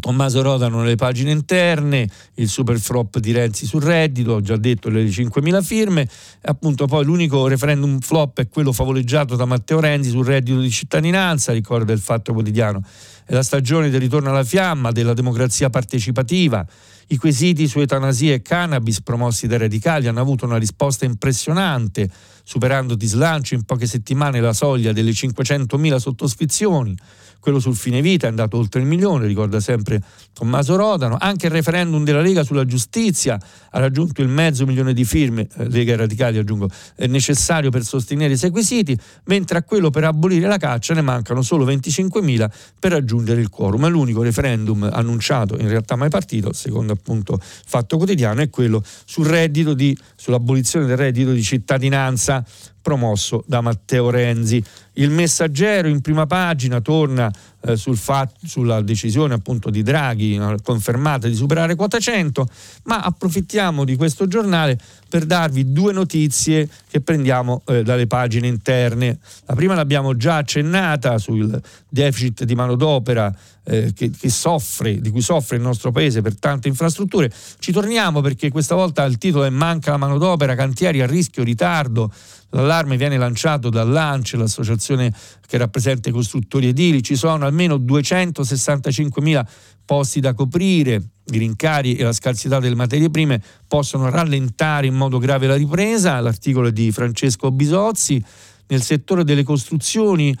Tommaso Rodano nelle pagine interne, il super flop di Renzi sul reddito, ho già detto le 5.000 firme, e appunto poi l'unico referendum flop è quello favoleggiato da Matteo Renzi sul reddito di cittadinanza, ricorda il Fatto Quotidiano. È la stagione del ritorno alla fiamma, della democrazia partecipativa, i quesiti su etanasia e cannabis promossi dai radicali hanno avuto una risposta impressionante, superando di slancio in poche settimane la soglia delle 500.000 sottoscrizioni quello sul fine vita è andato oltre il milione, ricorda sempre Tommaso Rodano, anche il referendum della Lega sulla giustizia ha raggiunto il mezzo milione di firme, eh, Lega Radicali aggiungo, è necessario per sostenere i requisiti, mentre a quello per abolire la caccia ne mancano solo 25.000 per raggiungere il quorum. È l'unico referendum annunciato, in realtà mai partito, secondo appunto Fatto Quotidiano, è quello sul reddito di, sull'abolizione del reddito di cittadinanza promosso da Matteo Renzi. Il messaggero in prima pagina torna eh, sul fatto, sulla decisione appunto di Draghi confermata di superare quota 100, ma approfittiamo di questo giornale per darvi due notizie che prendiamo eh, dalle pagine interne. La prima l'abbiamo già accennata sul deficit di manodopera eh, che, che soffre, di cui soffre il nostro paese per tante infrastrutture. Ci torniamo perché questa volta il titolo è Manca la manodopera, cantieri a rischio, ritardo. L'allarme viene lanciato dall'ANCE, l'associazione che rappresenta i costruttori edili. Ci sono almeno 265 mila posti da coprire. I rincari e la scarsità delle materie prime possono rallentare in modo grave la ripresa. L'articolo è di Francesco Bisozzi. Nel settore delle costruzioni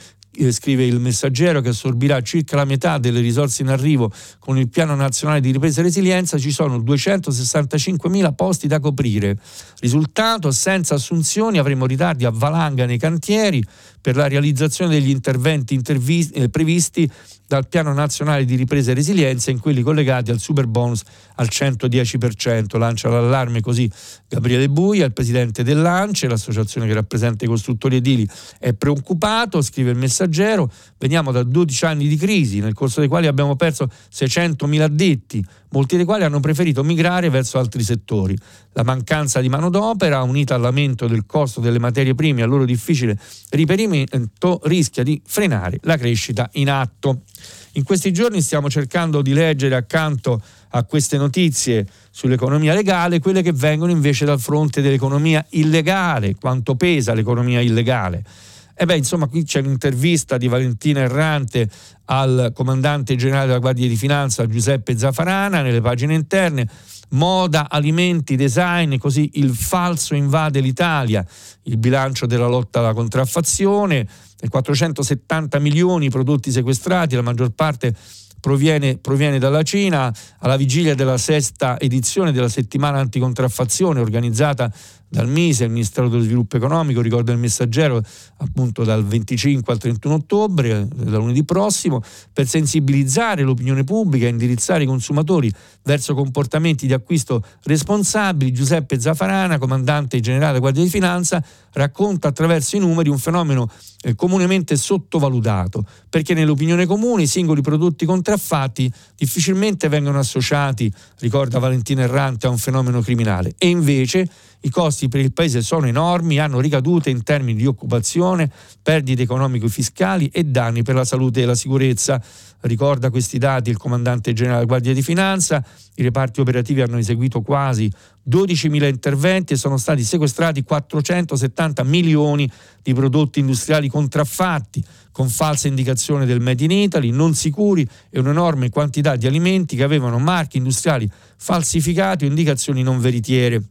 scrive il messaggero che assorbirà circa la metà delle risorse in arrivo con il piano nazionale di ripresa e resilienza, ci sono 265 mila posti da coprire. Risultato, senza assunzioni avremo ritardi a valanga nei cantieri per la realizzazione degli interventi intervis- eh, previsti dal piano nazionale di ripresa e resilienza in quelli collegati al super bonus al 110%. Lancia l'allarme così Gabriele Buia, il presidente dell'ANCE, l'associazione che rappresenta i costruttori edili, è preoccupato, scrive il messaggero, veniamo da 12 anni di crisi nel corso dei quali abbiamo perso 600.000 addetti, molti dei quali hanno preferito migrare verso altri settori. La mancanza di manodopera, unita all'aumento del costo delle materie prime e al loro difficile riperimento, rischia di frenare la crescita in atto. In questi giorni stiamo cercando di leggere accanto a queste notizie sull'economia legale quelle che vengono invece dal fronte dell'economia illegale, quanto pesa l'economia illegale. E beh, insomma, qui c'è un'intervista di Valentina Errante al comandante generale della Guardia di Finanza Giuseppe Zaffarana nelle pagine interne. Moda, alimenti, design, così il falso invade l'Italia, il bilancio della lotta alla contraffazione, 470 milioni prodotti sequestrati, la maggior parte proviene, proviene, dalla Cina, alla vigilia della sesta edizione della settimana anticontraffazione organizzata dal MISE, il Ministero dello Sviluppo Economico, ricordo il messaggero appunto dal 25 al 31 ottobre, eh, da lunedì prossimo, per sensibilizzare l'opinione pubblica e indirizzare i consumatori verso comportamenti di acquisto responsabili. Giuseppe Zaffarana, comandante generale della Guardia di Finanza, racconta attraverso i numeri un fenomeno eh, comunemente sottovalutato, perché nell'opinione comune i singoli prodotti contraffatti difficilmente vengono associati, ricorda Valentina Errante, a un fenomeno criminale e invece i costi per il Paese sono enormi, hanno ricadute in termini di occupazione, perdite economico-fiscali e danni per la salute e la sicurezza. Ricorda questi dati il comandante generale della Guardia di Finanza. I reparti operativi hanno eseguito quasi 12.000 interventi e sono stati sequestrati 470 milioni di prodotti industriali contraffatti con falsa indicazione del Made in Italy, non sicuri e un'enorme quantità di alimenti che avevano marchi industriali falsificati o indicazioni non veritiere.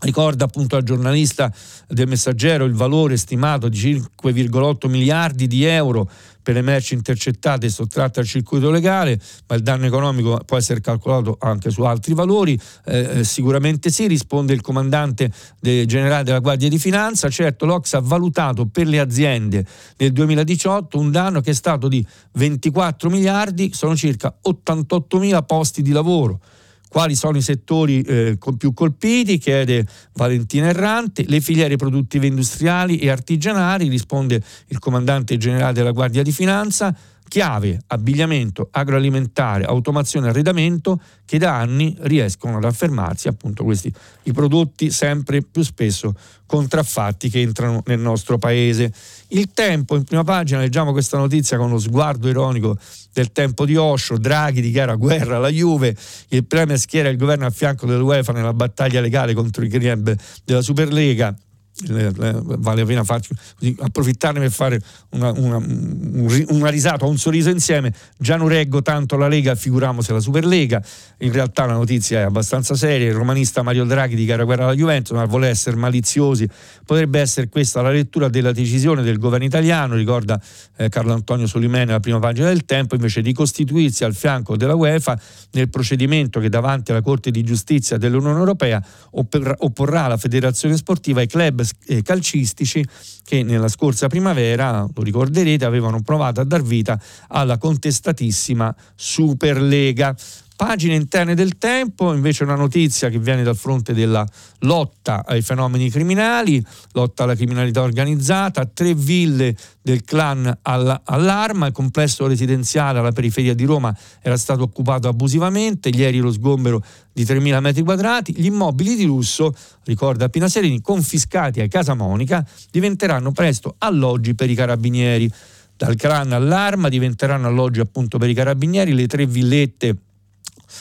Ricorda appunto al giornalista del Messaggero il valore stimato di 5,8 miliardi di euro per le merci intercettate e sottratte al circuito legale, ma il danno economico può essere calcolato anche su altri valori. Eh, eh sicuramente sì, risponde il comandante generale della Guardia di Finanza. Certo, l'Ox ha valutato per le aziende nel 2018 un danno che è stato di 24 miliardi, sono circa 88 mila posti di lavoro quali sono i settori eh, più colpiti, chiede Valentina Errante, le filiere produttive industriali e artigianali, risponde il comandante generale della Guardia di Finanza, chiave, abbigliamento, agroalimentare, automazione e arredamento che da anni riescono ad affermarsi appunto questi i prodotti sempre più spesso contraffatti che entrano nel nostro paese. Il tempo, in prima pagina leggiamo questa notizia con lo sguardo ironico del tempo di Osho, Draghi dichiara guerra alla Juve, il Premier schiera il governo a fianco dell'UEFA nella battaglia legale contro i club della Superlega vale la pena farci, così, approfittarne per fare una, una, una, risata o un sorriso insieme. Già non reggo tanto la Lega, figuriamoci la Superlega. In realtà la notizia è abbastanza seria. Il romanista Mario Draghi dichiara guerra alla Juventus, ma vuole essere maliziosi. Potrebbe essere questa la lettura della decisione del governo italiano, ricorda eh, Carlo Antonio Solimene la prima pagina del Tempo, invece di costituirsi al fianco della UEFA nel procedimento che davanti alla Corte di Giustizia dell'Unione Europea opporrà la Federazione Sportiva ai club calcistici che nella scorsa primavera, lo ricorderete, avevano provato a dar vita alla contestatissima Superlega. Pagine interne del tempo, invece una notizia che viene dal fronte della lotta ai fenomeni criminali, lotta alla criminalità organizzata, tre ville del clan all'arma, il complesso residenziale alla periferia di Roma era stato occupato abusivamente, ieri lo sgombero di 3.000 metri quadrati, gli immobili di lusso, ricorda Pina Serini, confiscati a Casa Monica, diventeranno presto alloggi per i carabinieri. Dal clan all'arma diventeranno alloggi appunto per i carabinieri le tre villette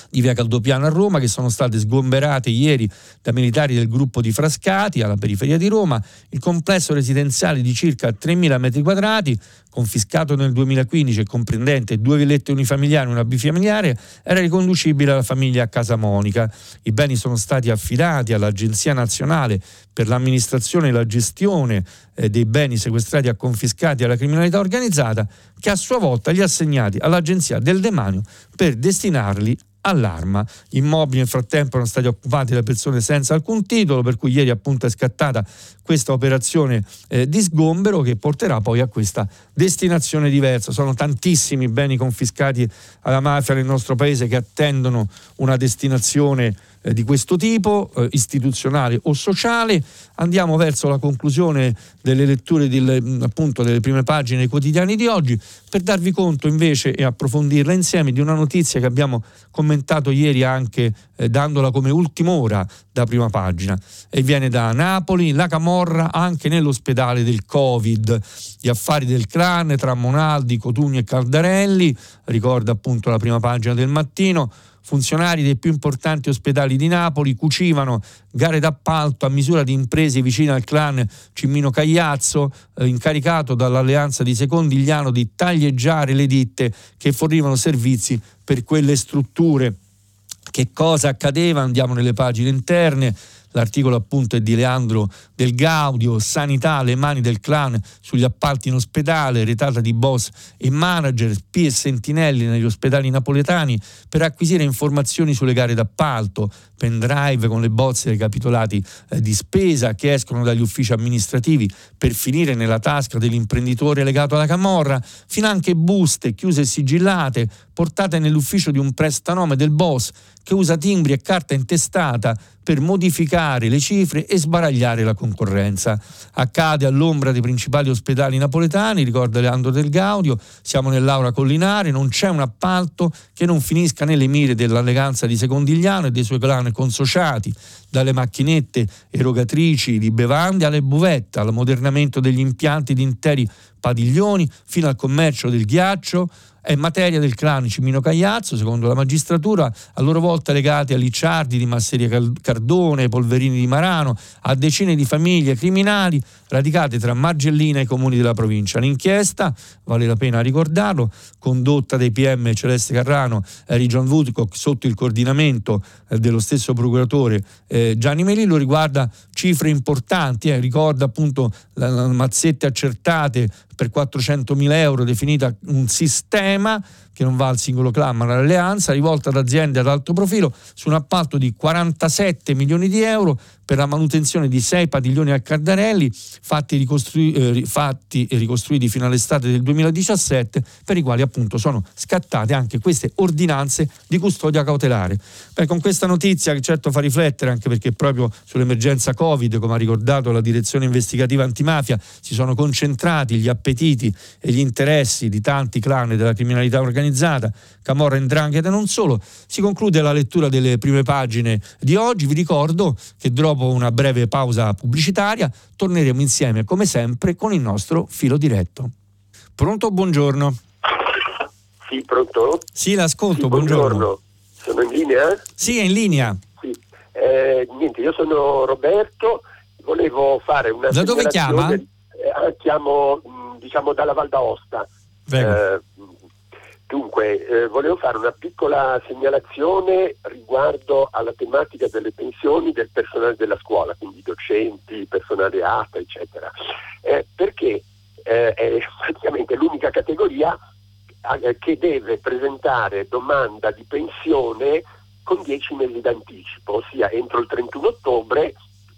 di via Caldopiano a Roma che sono state sgomberate ieri da militari del gruppo di Frascati alla periferia di Roma. Il complesso residenziale di circa 3.000 metri quadrati, confiscato nel 2015 e comprendente due villette unifamiliari e una bifamiliare, era riconducibile alla famiglia Casamonica. I beni sono stati affidati all'Agenzia Nazionale per l'amministrazione e la gestione eh, dei beni sequestrati e confiscati alla criminalità organizzata, che a sua volta li ha assegnati all'Agenzia del Demanio per destinarli all'arma. Gli immobili nel frattempo erano stati occupati da persone senza alcun titolo, per cui ieri appunto è scattata questa operazione eh, di sgombero che porterà poi a questa destinazione diversa. Sono tantissimi beni confiscati alla mafia nel nostro paese che attendono una destinazione eh, di questo tipo, eh, istituzionale o sociale. Andiamo verso la conclusione delle letture delle, mm, appunto, delle prime pagine dei quotidiani di oggi per darvi conto invece e approfondirla insieme di una notizia che abbiamo commentato ieri anche eh, dandola come ultima ora da prima pagina e viene da Napoli, la Camorra anche nell'ospedale del Covid, gli affari del clan tra Monaldi, Cotugno e Caldarelli, ricorda appunto la prima pagina del mattino, funzionari dei più importanti ospedali di Napoli cucivano gare d'appalto a misura di imprese vicine al clan Cimmino Cagliazzo, eh, incaricato dall'alleanza di Secondigliano di taglieggiare le ditte che fornivano servizi per quelle strutture. Che cosa accadeva? Andiamo nelle pagine interne l'articolo appunto è di Leandro Del Gaudio, sanità alle mani del clan sugli appalti in ospedale, retata di boss e manager, spie e sentinelli negli ospedali napoletani per acquisire informazioni sulle gare d'appalto, pendrive con le bozze dei capitolati eh, di spesa che escono dagli uffici amministrativi per finire nella tasca dell'imprenditore legato alla camorra, fino anche buste chiuse e sigillate portate nell'ufficio di un prestanome del boss che usa timbri e carta intestata per modificare le cifre e sbaragliare la concorrenza. Accade all'ombra dei principali ospedali napoletani, ricorda Leandro Del Gaudio, siamo nell'aura collinare, non c'è un appalto che non finisca nelle mire dell'alleganza di Secondigliano e dei suoi clan consociati, dalle macchinette erogatrici di bevande alle buvette, all'ammodernamento degli impianti di interi padiglioni, fino al commercio del ghiaccio, è materia del clan Cimino Cagliazzo, secondo la magistratura, a loro volta legati a Licciardi di Masseria Cardone, Polverini di Marano, a decine di famiglie criminali radicate tra Margellina e i comuni della provincia. L'inchiesta, vale la pena ricordarlo, condotta dai PM Celeste Carrano e John Woodcock sotto il coordinamento eh, dello stesso procuratore eh, Gianni Melillo, riguarda cifre importanti, eh, ricorda appunto le mazzette accertate per 400.000 euro definita un sistema che non va al singolo clan ma all'alleanza, rivolta ad aziende ad alto profilo su un appalto di 47 milioni di euro per la manutenzione di sei padiglioni a Cardarelli fatti, ricostrui, eh, fatti e ricostruiti fino all'estate del 2017 per i quali appunto sono scattate anche queste ordinanze di custodia cautelare. Beh, con questa notizia che certo fa riflettere anche perché proprio sull'emergenza Covid, come ha ricordato la direzione investigativa antimafia, si sono concentrati gli appetiti e gli interessi di tanti clan della criminalità organizzata Camorra Ndrangheta non solo. Si conclude la lettura delle prime pagine di oggi. Vi ricordo che dopo una breve pausa pubblicitaria torneremo insieme come sempre con il nostro filo diretto. Pronto? Buongiorno. Sì, pronto? Sì, l'ascolto, sì, buongiorno. buongiorno. Sono in linea? Sì, è in linea. Sì. Eh, niente, io sono Roberto, volevo fare una... Da dove chiama? Eh, chiamo, diciamo, dalla Val d'Aosta. Eh, Dunque, eh, volevo fare una piccola segnalazione riguardo alla tematica delle pensioni del personale della scuola, quindi docenti, personale ATA, eccetera, eh, perché eh, è praticamente l'unica categoria eh, che deve presentare domanda di pensione con 10 mesi d'anticipo, ossia entro il 31 ottobre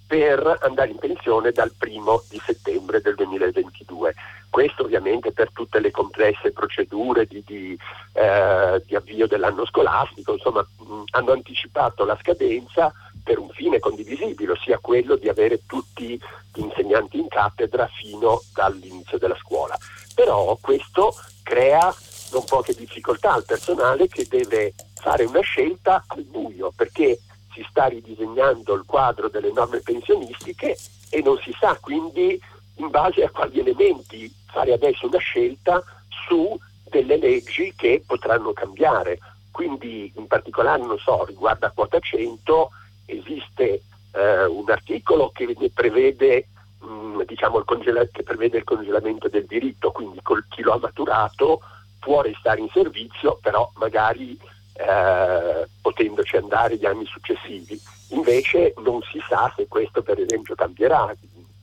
per andare in pensione dal primo di settembre del 2022. Questo ovviamente per tutte le complesse procedure di, di, eh, di avvio dell'anno scolastico, insomma mh, hanno anticipato la scadenza per un fine condivisibile, ossia quello di avere tutti gli insegnanti in cattedra fino dall'inizio della scuola. Però questo crea non poche difficoltà al personale che deve fare una scelta al buio perché si sta ridisegnando il quadro delle norme pensionistiche e non si sa quindi in base a quali elementi fare adesso una scelta su delle leggi che potranno cambiare. Quindi in particolare, non so, riguardo a quota 100 esiste eh, un articolo che prevede, mh, mm, diciamo, il congela- che prevede il congelamento del diritto, quindi col chi lo ha maturato può restare in servizio, però magari eh, potendoci andare gli anni successivi. Invece non si sa se questo per esempio cambierà,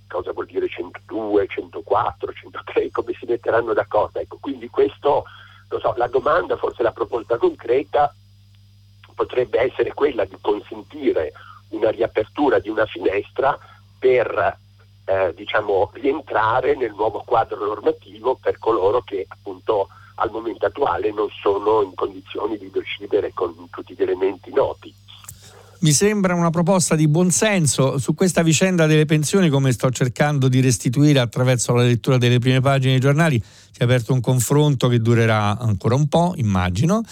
cosa vuol dire 102, 104, 103, come si metteranno d'accordo. Ecco, quindi questo, so, la domanda, forse la proposta concreta potrebbe essere quella di consentire una riapertura di una finestra per eh, diciamo, rientrare nel nuovo quadro normativo per coloro che appunto al momento attuale non sono in condizioni di decidere con tutti gli elementi noti. Mi sembra una proposta di buonsenso su questa vicenda delle pensioni, come sto cercando di restituire attraverso la lettura delle prime pagine dei giornali. Si è aperto un confronto che durerà ancora un po', immagino.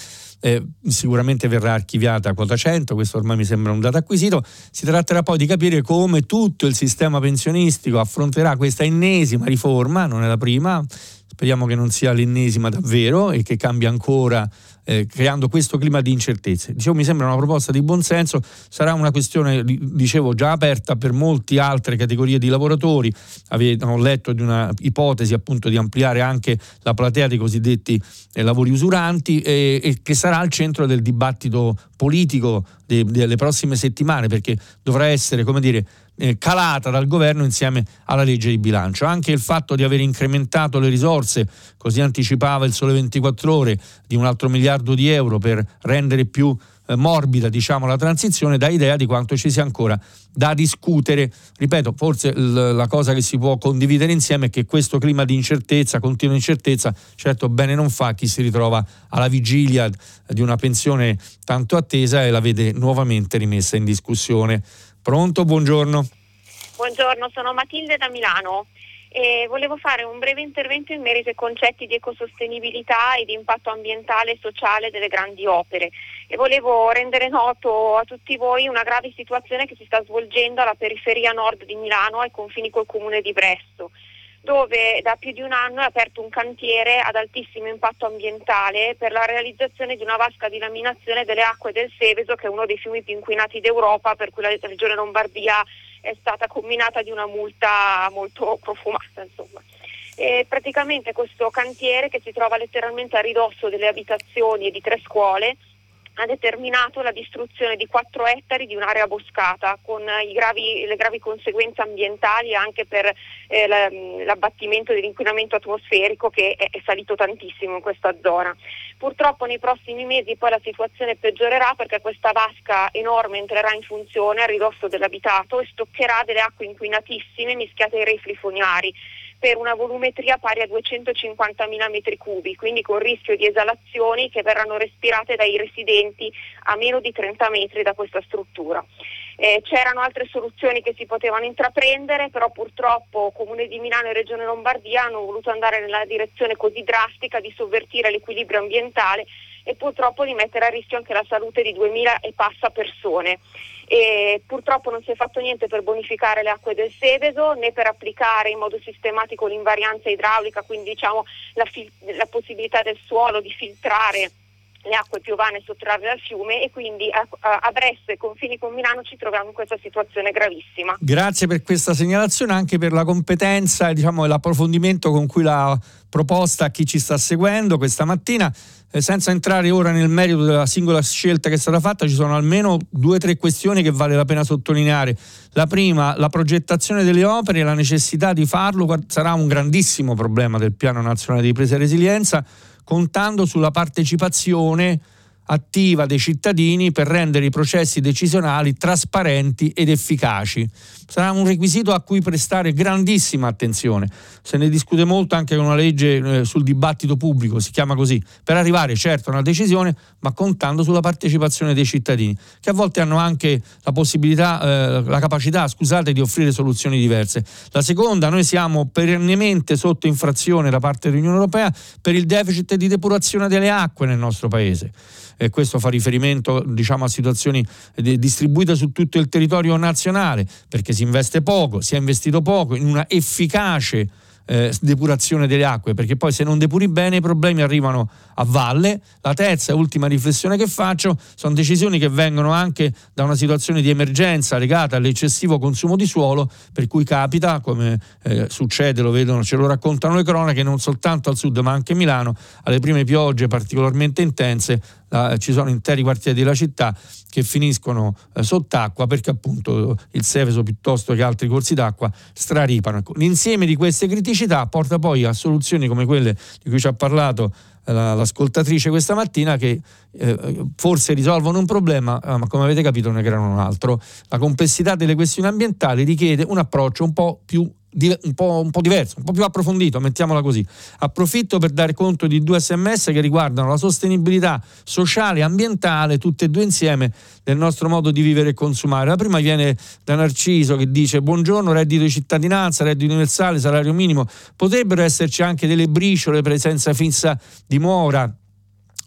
Eh, sicuramente verrà archiviata quota 100, questo ormai mi sembra un dato acquisito. Si tratterà poi di capire come tutto il sistema pensionistico affronterà questa ennesima riforma, non è la prima, speriamo che non sia l'ennesima davvero e che cambia ancora eh, creando questo clima di incertezze. Dicevo, mi sembra una proposta di buonsenso, sarà una questione, dicevo, già aperta per molte altre categorie di lavoratori. Avevano letto di una ipotesi appunto di ampliare anche la platea dei cosiddetti eh, lavori usuranti e, e, che sarà al centro del dibattito politico de, delle prossime settimane perché dovrà essere, come dire, eh, calata dal governo insieme alla legge di bilancio. Anche il fatto di aver incrementato le risorse, così anticipava il Sole 24 ore, di un altro miliardo di euro per rendere più eh, morbida diciamo, la transizione, dà idea di quanto ci sia ancora da discutere. Ripeto, forse l- la cosa che si può condividere insieme è che questo clima di incertezza, continua incertezza, certo bene non fa chi si ritrova alla vigilia di una pensione tanto attesa e la vede nuovamente rimessa in discussione. Pronto? Buongiorno. Buongiorno, sono Matilde da Milano e volevo fare un breve intervento in merito ai concetti di ecosostenibilità e di impatto ambientale e sociale delle grandi opere e volevo rendere noto a tutti voi una grave situazione che si sta svolgendo alla periferia nord di Milano ai confini col comune di Bresto dove da più di un anno è aperto un cantiere ad altissimo impatto ambientale per la realizzazione di una vasca di laminazione delle acque del Seveso, che è uno dei fiumi più inquinati d'Europa, per cui la regione Lombardia è stata combinata di una multa molto profumata. Insomma. E praticamente questo cantiere che si trova letteralmente a ridosso delle abitazioni e di tre scuole ha determinato la distruzione di 4 ettari di un'area boscata con gravi, le gravi conseguenze ambientali anche per eh, l'abbattimento dell'inquinamento atmosferico che è, è, salito tantissimo in questa zona. Purtroppo nei prossimi mesi poi la situazione peggiorerà perché questa vasca enorme entrerà in funzione a ridosso dell'abitato e stoccherà delle acque inquinatissime mischiate ai refli fognari per una volumetria pari a 250.000 metri cubi, quindi con rischio di esalazioni che verranno respirate dai residenti a meno di 30 metri da questa struttura. Eh, c'erano altre soluzioni che si potevano intraprendere, però purtroppo Comune di Milano e Regione Lombardia hanno voluto andare nella direzione così drastica di sovvertire l'equilibrio ambientale e purtroppo di mettere a rischio anche la salute di 2000 e passa persone. E purtroppo non si è fatto niente per bonificare le acque del Seveso né per applicare in modo sistematico l'invarianza idraulica, quindi diciamo la, fil- la possibilità del suolo di filtrare le acque piovane sottrarre dal fiume e quindi a, a Bresso e confini con Milano ci troviamo in questa situazione gravissima. Grazie per questa segnalazione, anche per la competenza e diciamo, l'approfondimento con cui l'ha proposta a chi ci sta seguendo questa mattina. Eh, senza entrare ora nel merito della singola scelta che è stata fatta, ci sono almeno due o tre questioni che vale la pena sottolineare. La prima, la progettazione delle opere e la necessità di farlo sarà un grandissimo problema del Piano Nazionale di Ripresa e Resilienza contando sulla partecipazione attiva dei cittadini per rendere i processi decisionali trasparenti ed efficaci. Sarà un requisito a cui prestare grandissima attenzione. Se ne discute molto anche con una legge eh, sul dibattito pubblico, si chiama così, per arrivare certo a una decisione, ma contando sulla partecipazione dei cittadini, che a volte hanno anche la possibilità, eh, la capacità, scusate, di offrire soluzioni diverse. La seconda, noi siamo perennemente sotto infrazione da parte dell'Unione Europea per il deficit di depurazione delle acque nel nostro paese e questo fa riferimento diciamo, a situazioni distribuite su tutto il territorio nazionale, perché si investe poco, si è investito poco in una efficace eh, depurazione delle acque, perché poi se non depuri bene i problemi arrivano a valle. La terza e ultima riflessione che faccio sono decisioni che vengono anche da una situazione di emergenza legata all'eccessivo consumo di suolo, per cui capita, come eh, succede, lo vedono, ce lo raccontano le cronache, non soltanto al sud ma anche a Milano, alle prime piogge particolarmente intense eh, ci sono interi quartieri della città che finiscono eh, sott'acqua perché appunto il Seveso piuttosto che altri corsi d'acqua straripano. Ecco, l'insieme di queste criticità porta poi a soluzioni come quelle di cui ci ha parlato eh, l'ascoltatrice questa mattina che eh, forse risolvono un problema, eh, ma come avete capito ne creano un altro. La complessità delle questioni ambientali richiede un approccio un po' più un po', un po', diverso, un po' più approfondito, mettiamola così. Approfitto per dare conto di due sms che riguardano la sostenibilità sociale e ambientale, tutte e due insieme, del nostro modo di vivere e consumare. La prima viene da Narciso che dice buongiorno, reddito di cittadinanza, reddito universale, salario minimo. Potrebbero esserci anche delle briciole, presenza fissa di mora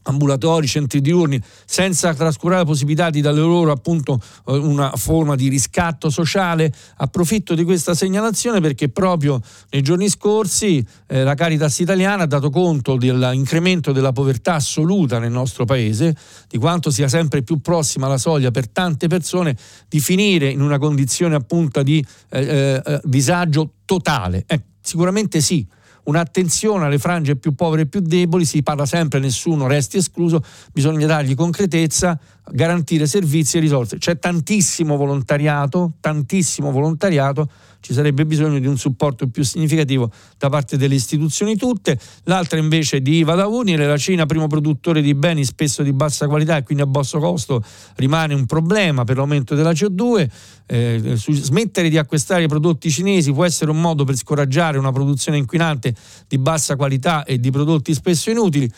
ambulatori, centri diurni, senza trascurare la possibilità di dare loro appunto eh, una forma di riscatto sociale. Approfitto di questa segnalazione perché proprio nei giorni scorsi eh, la Caritas italiana ha dato conto dell'incremento della povertà assoluta nel nostro paese, di quanto sia sempre più prossima alla soglia per tante persone di finire in una condizione appunto di eh, eh, eh disagio totale. Eh, sicuramente sì, un'attenzione alle frange più povere e più deboli, si parla sempre nessuno resti escluso, bisogna dargli concretezza, garantire servizi e risorse. C'è tantissimo volontariato, tantissimo volontariato, ci sarebbe bisogno di un supporto più significativo da parte delle istituzioni tutte. L'altra invece di Iva da Unile, la Cina primo produttore di beni spesso di bassa qualità e quindi a basso costo rimane un problema per l'aumento della CO2. Eh, smettere di acquistare prodotti cinesi può essere un modo per scoraggiare una produzione inquinante di bassa qualità e di prodotti spesso inutili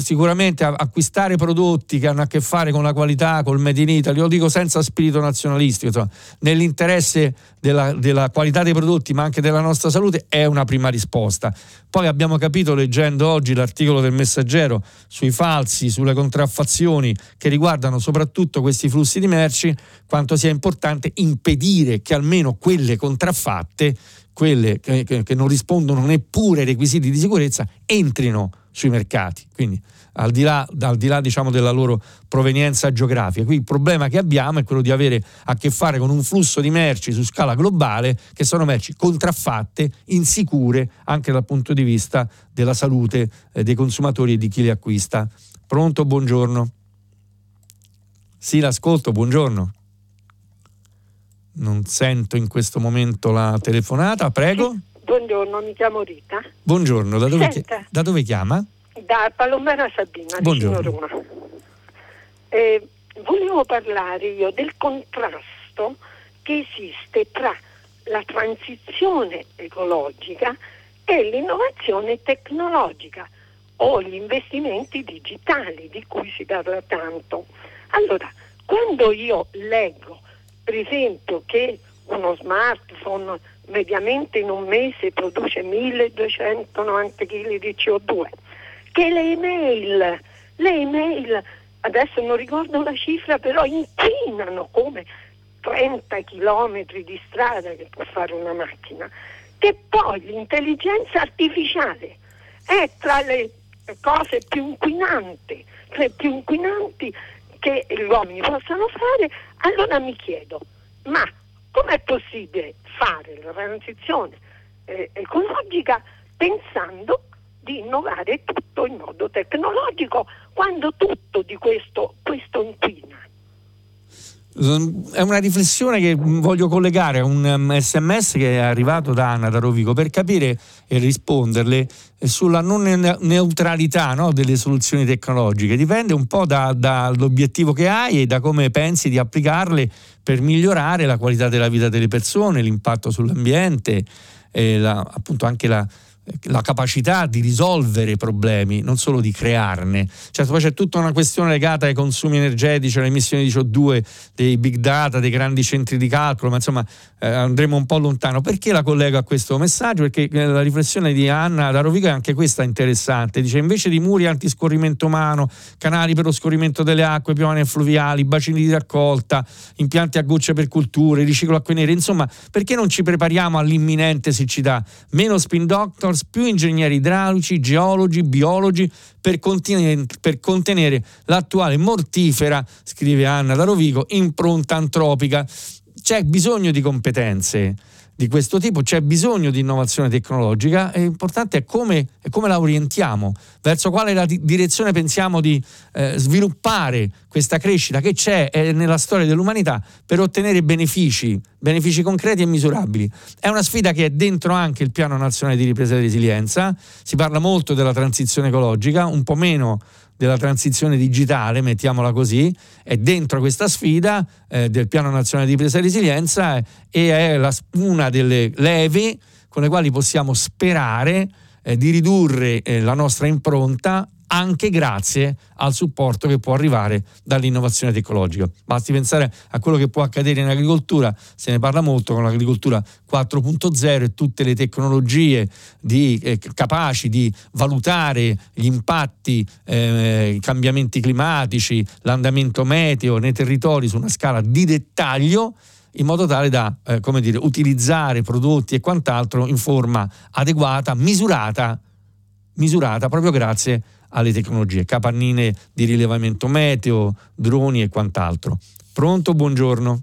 sicuramente acquistare prodotti che hanno a che fare con la qualità, col Made in Italy, lo dico senza spirito nazionalistico, insomma, nell'interesse della, della, qualità dei prodotti ma anche della nostra salute è una prima risposta. Poi abbiamo capito leggendo oggi l'articolo del Messaggero sui falsi, sulle contraffazioni che riguardano soprattutto questi flussi di merci, quanto sia importante impedire che almeno quelle contraffatte, quelle che, che, non rispondono neppure ai requisiti di sicurezza, entrino sui mercati, quindi al di là, al di là diciamo, della loro provenienza geografica. Qui il problema che abbiamo è quello di avere a che fare con un flusso di merci su scala globale che sono merci contraffatte, insicure anche dal punto di vista della salute eh, dei consumatori e di chi le acquista. Pronto, buongiorno. Sì, l'ascolto, buongiorno. Non sento in questo momento la telefonata, prego. Buongiorno, mi chiamo Rita. Buongiorno, da dove, chi- da dove chiama? Da Palombara Sabina, Buongiorno. vicino Roma. Eh, volevo parlare io del contrasto che esiste tra la transizione ecologica e l'innovazione tecnologica o gli investimenti digitali di cui si parla tanto. Allora, quando io leggo, per esempio, che uno smartphone mediamente in un mese produce 1290 kg di CO2, che le email, le email, adesso non ricordo la cifra, però inquinano come 30 km di strada che può fare una macchina, che poi l'intelligenza artificiale è tra le cose più inquinanti, cioè più inquinanti che gli uomini possano fare, allora mi chiedo, ma com'è possibile fare la transizione eh, ecologica pensando di innovare tutto in modo tecnologico quando tutto di questo, questo inquina? È una riflessione che voglio collegare a un sms um, che è arrivato da Anna da Rovigo per capire e risponderle sulla non neutralità no, delle soluzioni tecnologiche. Dipende un po' da, dall'obiettivo che hai e da come pensi di applicarle per migliorare la qualità della vita delle persone, l'impatto sull'ambiente, la, appunto anche la, la capacità di risolvere problemi, non solo di crearne. Certo, poi c'è tutta una questione legata ai consumi energetici, alle emissioni di CO2, dei big data, dei grandi centri di calcolo, ma insomma eh, andremo un po' lontano. Perché la collego a questo messaggio? Perché eh, la riflessione di Anna da Rovigo è anche questa interessante. Dice invece di muri antiscorrimento umano, canali per lo scorrimento delle acque, piovane fluviali, bacini di raccolta, impianti a gocce per culture, riciclo acque nere, insomma, perché non ci prepariamo all'imminente siccità? Meno spin doctor Reynolds, più ingegneri idraulici, geologi, biologi per contenere, per contenere l'attuale mortifera, scrive Anna da Rovigo, impronta antropica. C'è bisogno di competenze di questo tipo, c'è bisogno di innovazione tecnologica, e l'importante è come, è come la orientiamo, verso quale la direzione pensiamo di eh, sviluppare questa crescita che c'è nella storia dell'umanità per ottenere benefici, benefici concreti e misurabili. È una sfida che è dentro anche il Piano Nazionale di Ripresa e Resilienza, si parla molto della transizione ecologica, un po' meno della transizione digitale, mettiamola così, è dentro questa sfida eh, del Piano Nazionale di Presa e Resilienza eh, e è la, una delle leve con le quali possiamo sperare eh, di ridurre eh, la nostra impronta anche grazie al supporto che può arrivare dall'innovazione tecnologica. Basti pensare a quello che può accadere in agricoltura, se ne parla molto con l'agricoltura 4.0 e tutte le tecnologie di, eh, capaci di valutare gli impatti, eh, i cambiamenti climatici, l'andamento meteo nei territori su una scala di dettaglio in modo tale da eh, dire, utilizzare prodotti e quant'altro in forma adeguata, misurata, misurata proprio grazie alle tecnologie, capannine di rilevamento meteo, droni e quant'altro. Pronto? Buongiorno.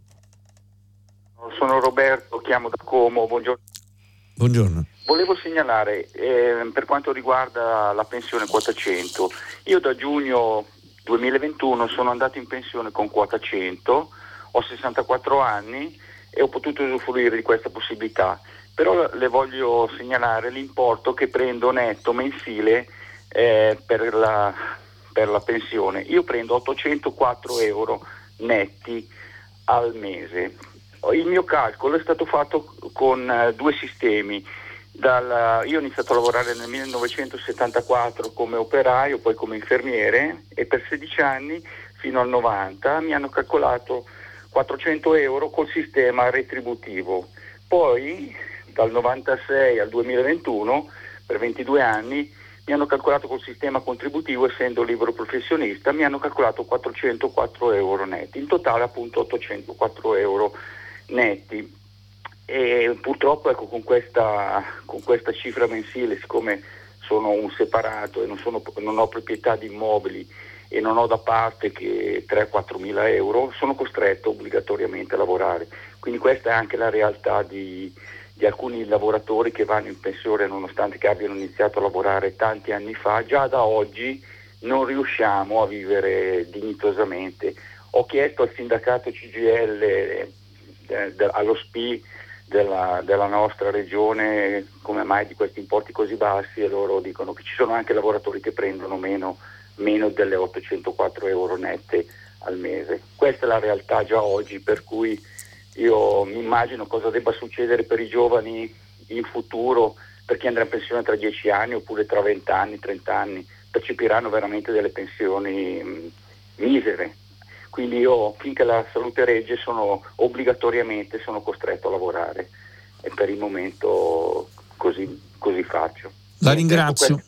Sono Roberto, chiamo da Como, buongiorno. Buongiorno. Volevo segnalare eh, per quanto riguarda la pensione quota 100, io da giugno 2021 sono andato in pensione con quota 100, ho 64 anni e ho potuto usufruire di questa possibilità, però le voglio segnalare l'importo che prendo netto mensile eh, per, la, per, la, pensione. Io prendo 804 euro netti al mese. Il mio calcolo è stato fatto con uh, due sistemi. Dalla, io ho iniziato a lavorare nel 1974 come operaio, poi come infermiere e per 16 anni fino al 90 mi hanno calcolato 400 euro col sistema retributivo. Poi dal 96 al 2021, per 22 anni, mi hanno calcolato col sistema contributivo, essendo libero professionista, mi hanno calcolato 404 euro netti, in totale appunto 804 euro netti. E purtroppo ecco, con, questa, con questa cifra mensile, siccome sono un separato e non, sono, non ho proprietà di immobili e non ho da parte che 3-4 mila euro, sono costretto obbligatoriamente a lavorare. Quindi questa è anche la realtà di, di alcuni lavoratori che vanno in pensione nonostante che abbiano iniziato a lavorare tanti anni fa, già da oggi non riusciamo a vivere dignitosamente. Ho chiesto al sindacato CGL, eh, de, allo SPI della, della, nostra regione come mai di questi importi così bassi e loro dicono che ci sono anche lavoratori che prendono meno, meno delle 804 euro nette al mese. Questa è la realtà già oggi per cui io mi immagino cosa debba succedere per i giovani in futuro, per chi andrà in pensione tra 10 anni oppure tra 20 anni, 30 anni, percepiranno veramente delle pensioni mh, misere. Quindi io finché la salute regge sono obbligatoriamente sono costretto a lavorare e per il momento così, così faccio. La ringrazio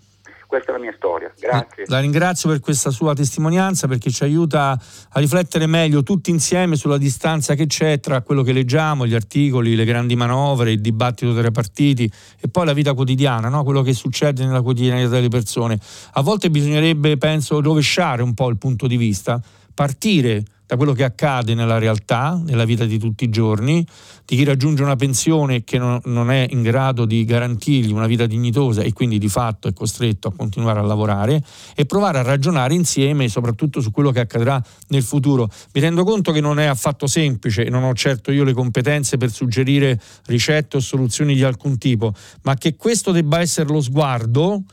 questa è la mia storia. Grazie. La ringrazio per questa sua testimonianza perché ci aiuta a riflettere meglio tutti insieme sulla distanza che c'è tra quello che leggiamo, gli articoli, le grandi manovre, il dibattito tra i partiti e poi la vita quotidiana, no? quello che succede nella quotidianità delle persone. A volte bisognerebbe, penso, rovesciare un po' il punto di vista, partire da quello che accade nella realtà, nella vita di tutti i giorni, di chi raggiunge una pensione che non, non è in grado di garantirgli una vita dignitosa e quindi di fatto è costretto a continuare a lavorare e provare a ragionare insieme soprattutto su quello che accadrà nel futuro. Mi rendo conto che non è affatto semplice non ho certo io le competenze per suggerire ricette o soluzioni di alcun tipo, ma che questo debba essere lo sguardo,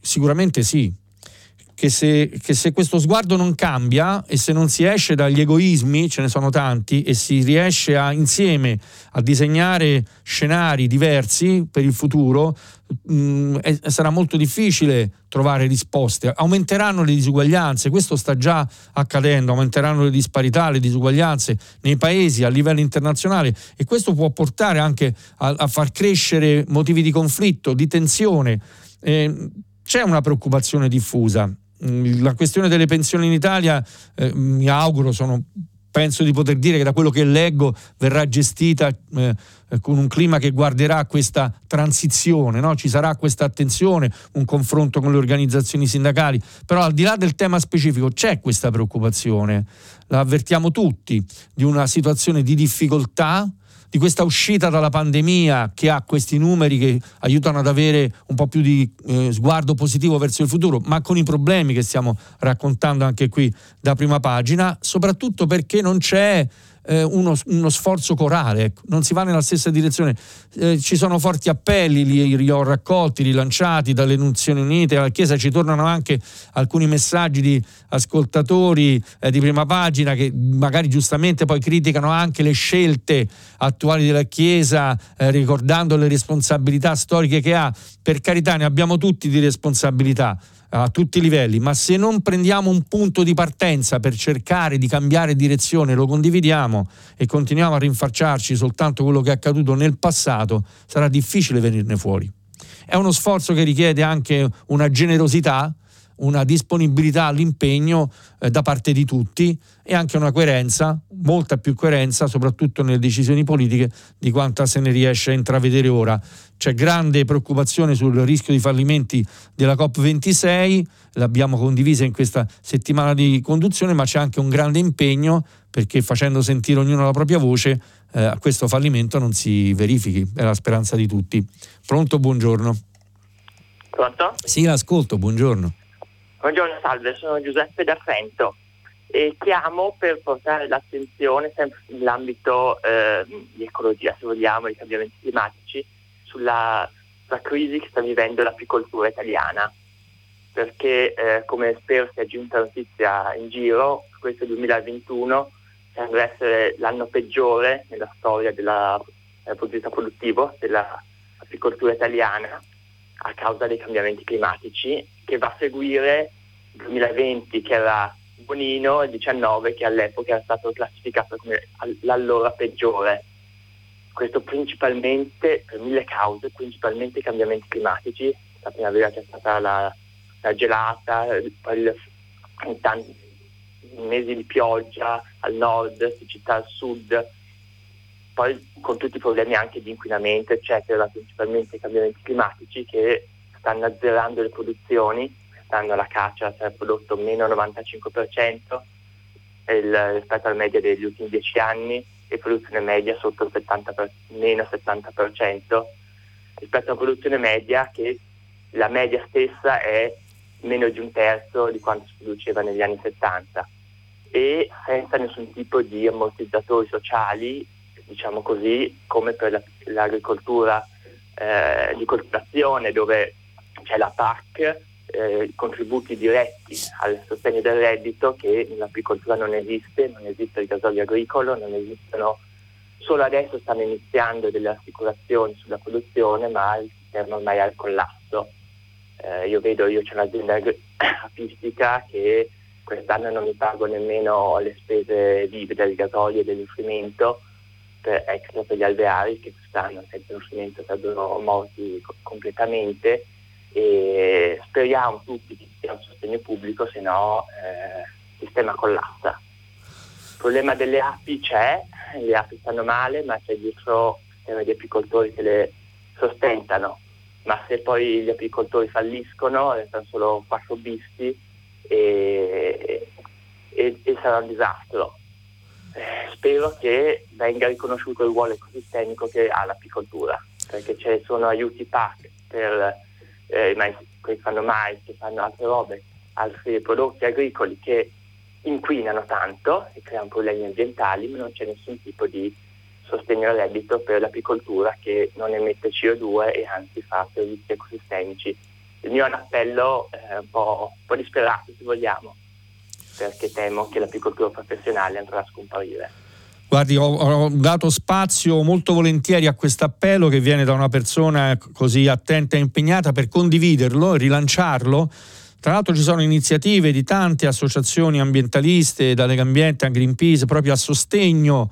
sicuramente sì, che se, che se, questo sguardo non cambia e se non si esce dagli egoismi, ce ne sono tanti, e si riesce a, insieme a disegnare scenari diversi per il futuro, mh, mm, sarà molto difficile trovare risposte. Aumenteranno le disuguaglianze, questo sta già accadendo, aumenteranno le disparità, le disuguaglianze nei paesi a livello internazionale e questo può portare anche a, a far crescere motivi di conflitto, di tensione. Eh, c'è una preoccupazione diffusa la questione delle pensioni in Italia, eh, mi auguro, sono, penso di poter dire che da quello che leggo verrà gestita eh, con un clima che guarderà questa transizione, no? ci sarà questa attenzione, un confronto con le organizzazioni sindacali, però al di là del tema specifico c'è questa preoccupazione, la avvertiamo tutti, di una situazione di difficoltà di questa uscita dalla pandemia che ha questi numeri che aiutano ad avere un po' più di eh, sguardo positivo verso il futuro, ma con i problemi che stiamo raccontando anche qui da prima pagina, soprattutto perché non c'è eh, uno, uno, sforzo corale, ecco. non si va nella stessa direzione. Eh, ci sono forti appelli, li, li, ho raccolti, rilanciati dalle Nazioni Unite, alla Chiesa ci tornano anche alcuni messaggi di ascoltatori eh, di prima pagina che magari giustamente poi criticano anche le scelte attuali della Chiesa, eh, ricordando le responsabilità storiche che ha. Per carità, ne abbiamo tutti di responsabilità a tutti i livelli, ma se non prendiamo un punto di partenza per cercare di cambiare direzione, lo condividiamo e continuiamo a rinfacciarci soltanto quello che è accaduto nel passato, sarà difficile venirne fuori. È uno sforzo che richiede anche una generosità, una disponibilità all'impegno eh, da parte di tutti e anche una coerenza, molta più coerenza, soprattutto nelle decisioni politiche, di quanta se ne riesce a intravedere ora. C'è grande preoccupazione sul rischio di fallimenti della COP26, l'abbiamo condivisa in questa settimana di conduzione, ma c'è anche un grande impegno perché facendo sentire ognuno la propria voce, eh, questo fallimento non si verifichi, è la speranza di tutti. Pronto, buongiorno. Pronto? Sì, l'ascolto, buongiorno. Buongiorno, salve, sono Giuseppe da Trento e chiamo per portare l'attenzione sempre nell'ambito eh, di ecologia, se vogliamo, di cambiamenti climatici, sulla crisi che sta vivendo l'apicoltura italiana. Perché, eh, come spero sia giunta notizia in giro, questo 2021 sembra essere l'anno peggiore nella storia della, della produttività produttiva dell'apicoltura italiana a causa dei cambiamenti climatici che va a seguire il 2020 che era buonino e il 2019 che all'epoca era stato classificato come l'allora peggiore. Questo principalmente per mille cause, principalmente i cambiamenti climatici, la primavera c'è stata la, la gelata, poi il, tanti mesi di pioggia al nord, siccità al sud, poi con tutti i problemi anche di inquinamento, eccetera, principalmente i cambiamenti climatici che stanno azzerando le produzioni quest'anno la caccia si è prodotto meno 95% il, rispetto alla media degli ultimi 10 anni e produzione media sotto il 70 per, meno 70% rispetto alla produzione media che la media stessa è meno di un terzo di quanto si produceva negli anni 70 e senza nessun tipo di ammortizzatori sociali, diciamo così, come per la, l'agricoltura eh, di coltivazione dove c'è la PAC eh, contributi diretti al sostegno del reddito che nell'agricoltura non esiste, non esiste il gasolio agricolo, non esistono, solo adesso stanno iniziando delle assicurazioni sulla produzione, ma il sistema ormai è al collasso. Eh, io vedo, io c'è un'azienda apistica che quest'anno non mi pago nemmeno le spese vive del gasolio e dell'infrimento per, extra per gli alveari che quest'anno senza l'infrimento sarebbero morti completamente e speriamo tutti che sia un sostegno pubblico, se no eh, il sistema collassa. Il problema delle api c'è, le api stanno male, ma c'è dietro il sistema di apicoltori che le sostentano, ma se poi gli apicoltori falliscono restano solo quattro bisti e e, e sarà un disastro. Eh, spero che venga riconosciuto il ruolo ecosistemico che ha l'apicoltura, perché ci sono aiuti PAC per eh, mais, che fanno mais, che fanno altre robe, altri prodotti agricoli che inquinano tanto e creano problemi ambientali, ma non c'è nessun tipo di sostegno al reddito per l'apicoltura che non emette CO2 e anzi fa servizi ecosistemici. Il mio è un appello eh, un, po', un po' disperato, se vogliamo, perché temo che l'apicoltura professionale andrà a scomparire. Guardi, ho, ho dato spazio molto volentieri a questo appello che viene da una persona così attenta e impegnata per condividerlo e rilanciarlo. Tra l'altro ci sono iniziative di tante associazioni ambientaliste, da Legambiente a Greenpeace, proprio a sostegno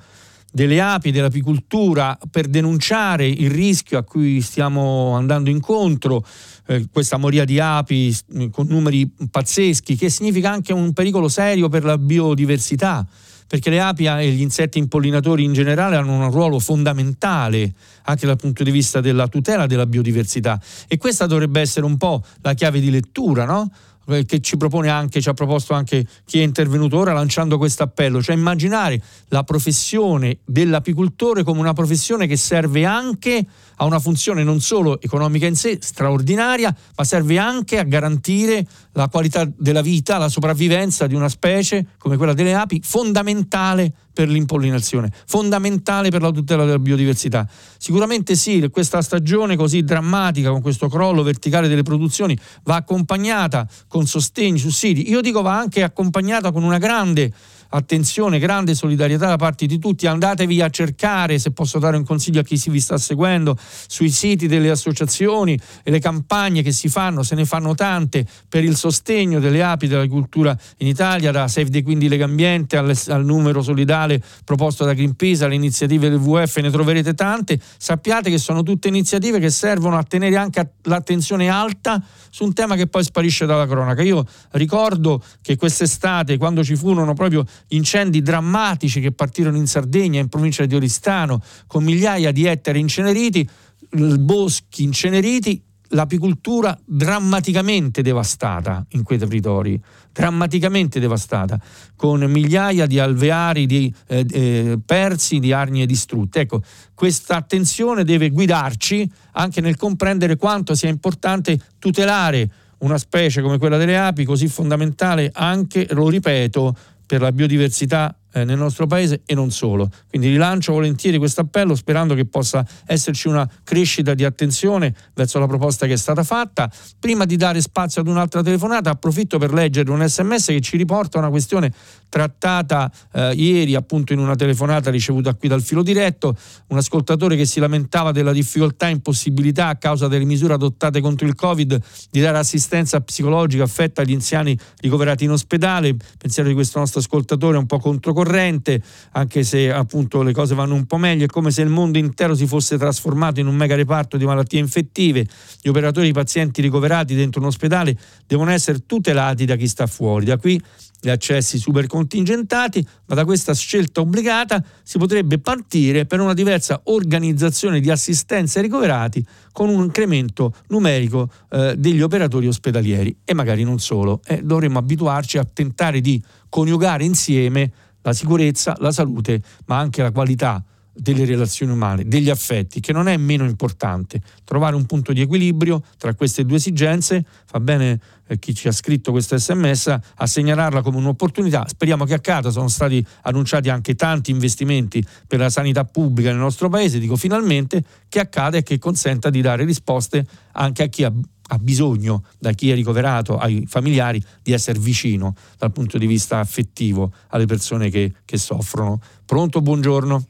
delle api, dell'apicoltura, per denunciare il rischio a cui stiamo andando incontro, eh, questa moria di api con numeri pazzeschi, che significa anche un pericolo serio per la biodiversità perché le api e gli insetti impollinatori in generale hanno un ruolo fondamentale anche dal punto di vista della tutela della biodiversità e questa dovrebbe essere un po' la chiave di lettura, no? Eh, che ci propone anche, ci ha proposto anche chi è intervenuto ora lanciando questo appello, cioè immaginare la professione dell'apicoltore come una professione che serve anche a una funzione non solo economica in sé, straordinaria, ma serve anche a garantire la qualità della vita, la sopravvivenza di una specie come quella delle api, fondamentale per l'impollinazione, fondamentale per la tutela della biodiversità. Sicuramente sì, questa stagione così drammatica, con questo crollo verticale delle produzioni, va accompagnata con sostegni, sussidi. Io dico va anche accompagnata con una grande attenzione, grande solidarietà da parte di tutti, andatevi a cercare, se posso dare un consiglio a chi si vi sta seguendo, sui siti delle associazioni e le campagne che si fanno, se ne fanno tante, per il sostegno delle api della cultura in Italia, da Save the Quindi Legambiente al, al numero solidale proposto da Greenpeace, alle iniziative del WF, ne troverete tante, sappiate che sono tutte iniziative che servono a tenere anche l'attenzione alta su un tema che poi sparisce dalla cronaca. Io ricordo che quest'estate, quando ci furono proprio incendi drammatici che partirono in Sardegna, in provincia di Oristano, con migliaia di ettari inceneriti, boschi inceneriti, l'apicoltura drammaticamente devastata in quei territori, drammaticamente devastata, con migliaia di alveari di, eh, eh, persi, di arnie distrutte. Ecco, questa attenzione deve guidarci anche nel comprendere quanto sia importante tutelare una specie come quella delle api, così fondamentale anche, lo ripeto, per la biodiversità eh, nel nostro paese e non solo. Quindi rilancio volentieri questo appello sperando che possa esserci una crescita di attenzione verso la proposta che è stata fatta. Prima di dare spazio ad un'altra telefonata approfitto per leggere un sms che ci riporta una questione trattata eh, ieri appunto in una telefonata ricevuta qui dal filo diretto, un ascoltatore che si lamentava della difficoltà e impossibilità a causa delle misure adottate contro il Covid di dare assistenza psicologica affetta agli anziani ricoverati in ospedale. Pensiero di questo nostro ascoltatore è un po' controcorrente corrente, anche se appunto le cose vanno un po' meglio, è come se il mondo intero si fosse trasformato in un mega reparto di malattie infettive. Gli operatori i pazienti ricoverati dentro un ospedale devono essere tutelati da chi sta fuori. Da qui gli accessi super contingentati, ma da questa scelta obbligata si potrebbe partire per una diversa organizzazione di assistenza ai ricoverati con un incremento numerico eh, degli operatori ospedalieri e magari non solo. Eh, dovremmo abituarci a tentare di coniugare insieme la sicurezza, la salute, ma anche la qualità delle relazioni umane, degli affetti, che non è meno importante. Trovare un punto di equilibrio tra queste due esigenze, fa bene eh, chi ci ha scritto questo sms a segnalarla come un'opportunità. Speriamo che accada, sono stati annunciati anche tanti investimenti per la sanità pubblica nel nostro paese, dico finalmente che accada e che consenta di dare risposte anche a chi ha ha bisogno da chi è ricoverato, ai familiari, di essere vicino dal punto di vista affettivo alle persone che, che soffrono. Pronto, buongiorno.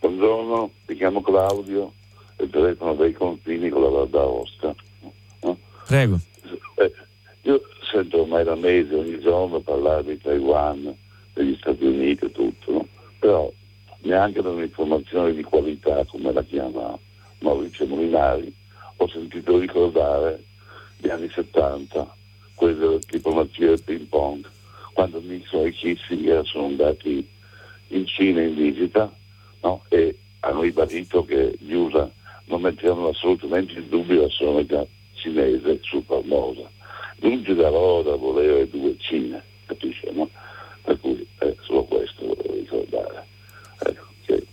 Buongiorno, mi chiamo Claudio e telefono dai confini con la Val d'Aosta. No? Prego. Eh, io sento ormai da mesi ogni giorno parlare di Taiwan, degli Stati Uniti e tutto, no? però neanche da un'informazione di qualità, come la chiama Maurizio Molinari, ho sentito ricordare gli anni 70, quelli della diplomazia del ping pong, quando Nixon e Kissinger sono andati in Cina in visita no? e hanno ribadito che gli USA non mettevano assolutamente in dubbio la sovranità cinese su Formosa. Lungi da loro da volere due Cine, capisci? No? Per cui eh, solo questo volevo ricordare. Ecco, che...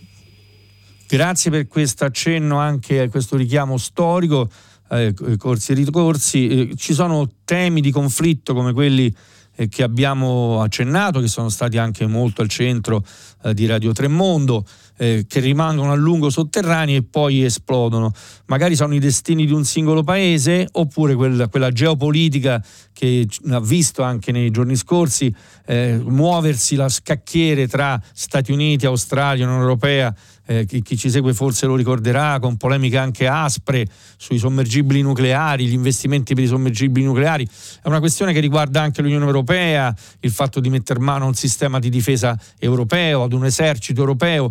Grazie per questo accenno anche a questo richiamo storico, eh, corsi e ricorsi. Eh, ci sono temi di conflitto come quelli eh, che abbiamo accennato, che sono stati anche molto al centro di Radio Tremondo che rimangono a lungo sotterranei e poi esplodono. Magari sono i destini di un singolo paese oppure quella, geopolitica che ha visto anche nei giorni scorsi muoversi la scacchiere tra Stati Uniti, Australia, Unione Europea. Eh, chi, chi, ci segue forse lo ricorderà, con polemiche anche aspre sui sommergibili nucleari, gli investimenti per i sommergibili nucleari. È una questione che riguarda anche l'Unione Europea, il fatto di mettere mano a un sistema di difesa europeo, ad un esercito europeo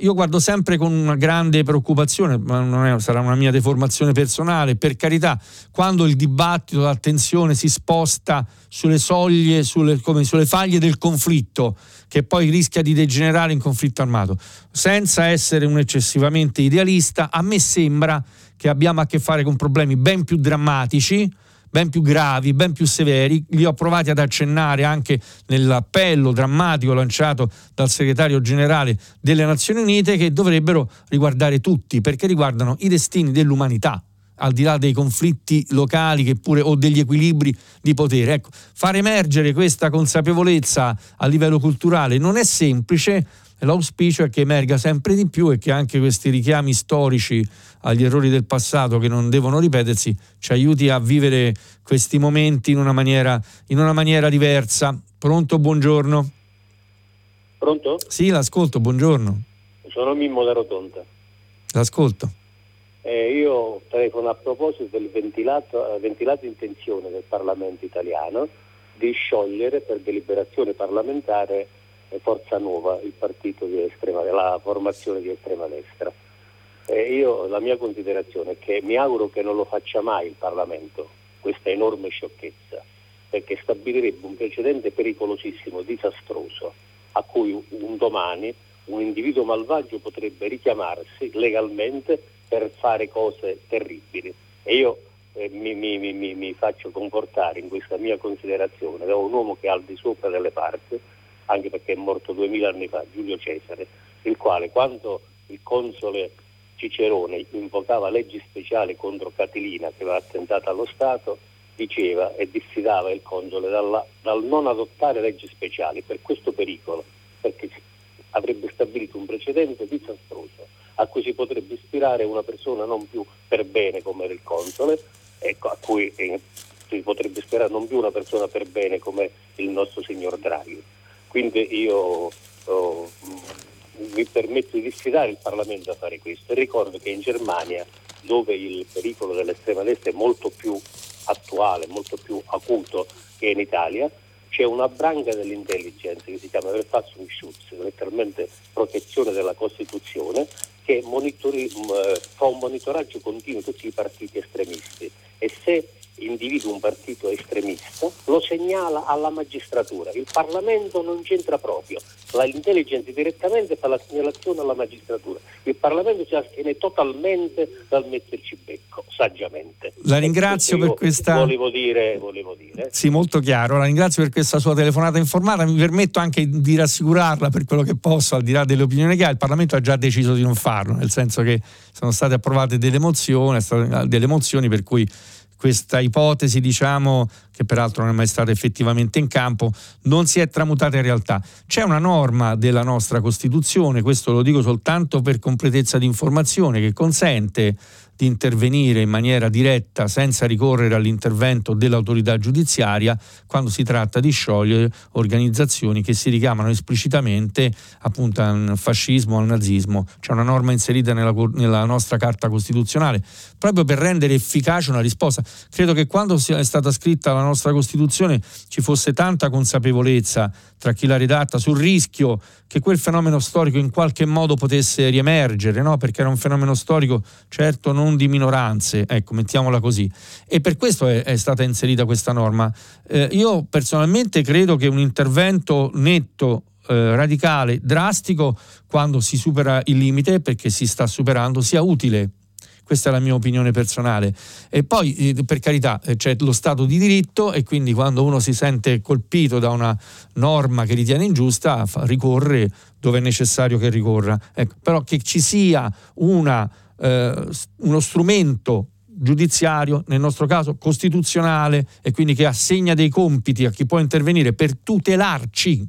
io guardo sempre con una grande preoccupazione, ma è, sarà una mia deformazione personale, per carità, quando il dibattito, l'attenzione si sposta sulle soglie, sulle, come, sulle faglie del conflitto, che poi rischia di degenerare in conflitto armato. Senza essere un eccessivamente idealista, a me sembra che abbiamo a che fare con problemi ben più drammatici, ben più gravi, ben più severi. Li ho provati ad accennare anche nell'appello drammatico lanciato dal segretario generale delle Nazioni Unite che dovrebbero riguardare tutti perché riguardano i destini dell'umanità al di là dei conflitti locali pure, o degli equilibri di potere. Ecco, far emergere questa consapevolezza a livello culturale non è semplice, l'auspicio è che emerga sempre di più e che anche questi richiami storici agli errori del passato che non devono ripetersi ci aiuti a vivere questi momenti in una maniera, in una maniera diversa. Pronto, buongiorno. Pronto? Sì, l'ascolto, buongiorno. Sono Mimmo da Rotonda. L'ascolto. Eh, io telefono a proposito del ventilato, eh, ventilato intenzione del Parlamento italiano di sciogliere per deliberazione parlamentare Forza Nuova, estrema, la formazione di estrema destra. Eh, io, la mia considerazione è che mi auguro che non lo faccia mai il Parlamento, questa enorme sciocchezza, perché stabilirebbe un precedente pericolosissimo, disastroso, a cui un domani un individuo malvagio potrebbe richiamarsi legalmente per fare cose terribili. E io eh, mi, mi, mi, mi, faccio comportare in questa mia considerazione da un uomo che è al di sopra delle parti, anche perché è morto duemila anni fa, Giulio Cesare, il quale quando il console Cicerone invocava leggi speciali contro Catilina che aveva attentato allo Stato, diceva e diffidava il console dalla, dal non adottare leggi speciali per questo pericolo, perché avrebbe stabilito un precedente disastroso a cui si potrebbe ispirare una persona non più per bene come era il console, ecco, a cui eh, si potrebbe ispirare non più una persona per bene come il nostro signor Draghi. Quindi io oh, mi permetto di sfidare il Parlamento a fare questo. Ricordo che in Germania, dove il pericolo dell'estrema destra è molto più attuale, molto più acuto che in Italia, c'è una branca dell'intelligence che si chiama Verfassungsschutz, letteralmente protezione della Costituzione, che monitori, fa un monitoraggio continuo di tutti i partiti estremisti. E se individua un partito estremista, lo segnala alla magistratura. Il Parlamento non c'entra proprio, l'intelligence direttamente fa la segnalazione alla magistratura. Il Parlamento si astiene totalmente dal metterci becco, saggiamente. La ringrazio per questa... Volevo dire, volevo dire. Sì, molto chiaro. La ringrazio per questa sua telefonata informata. Mi permetto anche di rassicurarla per quello che posso, al di là delle opinioni che ha. Il Parlamento ha già deciso di non farlo, nel senso che sono state approvate delle mozioni, delle mozioni per cui questa ipotesi, diciamo, che peraltro non è mai stata effettivamente in campo, non si è tramutata in realtà. C'è una norma della nostra Costituzione, questo lo dico soltanto per completezza di informazione, che consente di intervenire in maniera diretta senza ricorrere all'intervento dell'autorità giudiziaria quando si tratta di sciogliere organizzazioni che si richiamano esplicitamente appunto al fascismo, al nazismo. C'è una norma inserita nella, nella nostra Carta Costituzionale proprio per rendere efficace una risposta. Credo che quando è stata scritta la nostra Costituzione ci fosse tanta consapevolezza tra chi l'ha redatta sul rischio che quel fenomeno storico in qualche modo potesse riemergere, no? perché era un fenomeno storico certo non di minoranze, ecco, mettiamola così. E per questo è, è stata inserita questa norma. Eh, io personalmente credo che un intervento netto eh, radicale, drastico, quando si supera il limite, perché si sta superando, sia utile questa è la mia opinione personale. E poi, eh, per carità, eh, c'è lo Stato di diritto e quindi quando uno si sente colpito da una norma che ritiene ingiusta, ricorre dove è necessario che ricorra. Ecco, però che ci sia una, eh, uno strumento giudiziario, nel nostro caso costituzionale, e quindi che assegna dei compiti a chi può intervenire per tutelarci,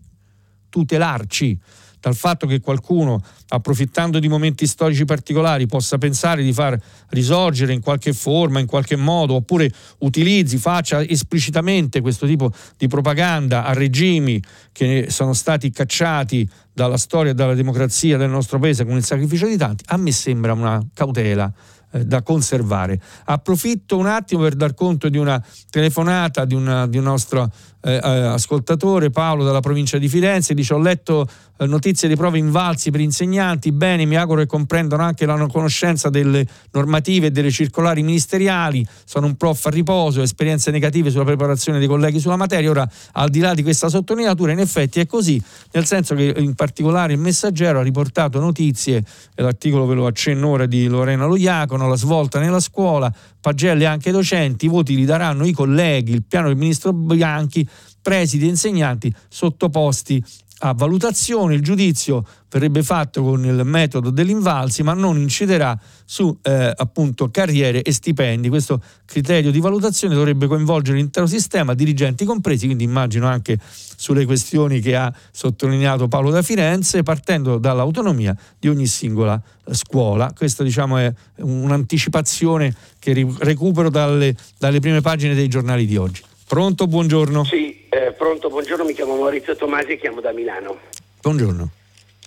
tutelarci dal fatto che qualcuno, approfittando di momenti storici particolari, possa pensare di far risorgere in qualche forma, in qualche modo, oppure utilizzi, faccia esplicitamente questo tipo di propaganda a regimi che sono stati cacciati dalla storia e dalla democrazia del nostro paese con il sacrificio di tanti, a me sembra una cautela eh, da conservare. Approfitto un attimo per dar conto di una telefonata di, una, di un nostro eh, eh, ascoltatore Paolo dalla provincia di Firenze, dice ho letto notizie di prove invalsi per insegnanti, bene, mi auguro che comprendano anche la conoscenza delle normative e delle circolari ministeriali, sono un prof a riposo, esperienze negative sulla preparazione dei colleghi sulla materia, ora al di là di questa sottolineatura in effetti è così, nel senso che in particolare il messaggero ha riportato notizie, l'articolo ve lo accenno ora di Lorena Loiacono, la svolta nella scuola, pagelle anche docenti, i voti li daranno i colleghi, il piano del ministro Bianchi, presidi e insegnanti sottoposti a valutazione, il giudizio verrebbe fatto con il metodo dell'invalsi, ma non inciderà su eh, appunto carriere e stipendi. Questo criterio di valutazione dovrebbe coinvolgere l'intero sistema, dirigenti compresi, quindi immagino anche sulle questioni che ha sottolineato Paolo da Firenze, partendo dall'autonomia di ogni singola scuola. Questa diciamo è un'anticipazione che recupero dalle, dalle prime pagine dei giornali di oggi. Pronto, buongiorno. Sì, eh, pronto, buongiorno, mi chiamo Maurizio Tomasi e chiamo da Milano. Buongiorno.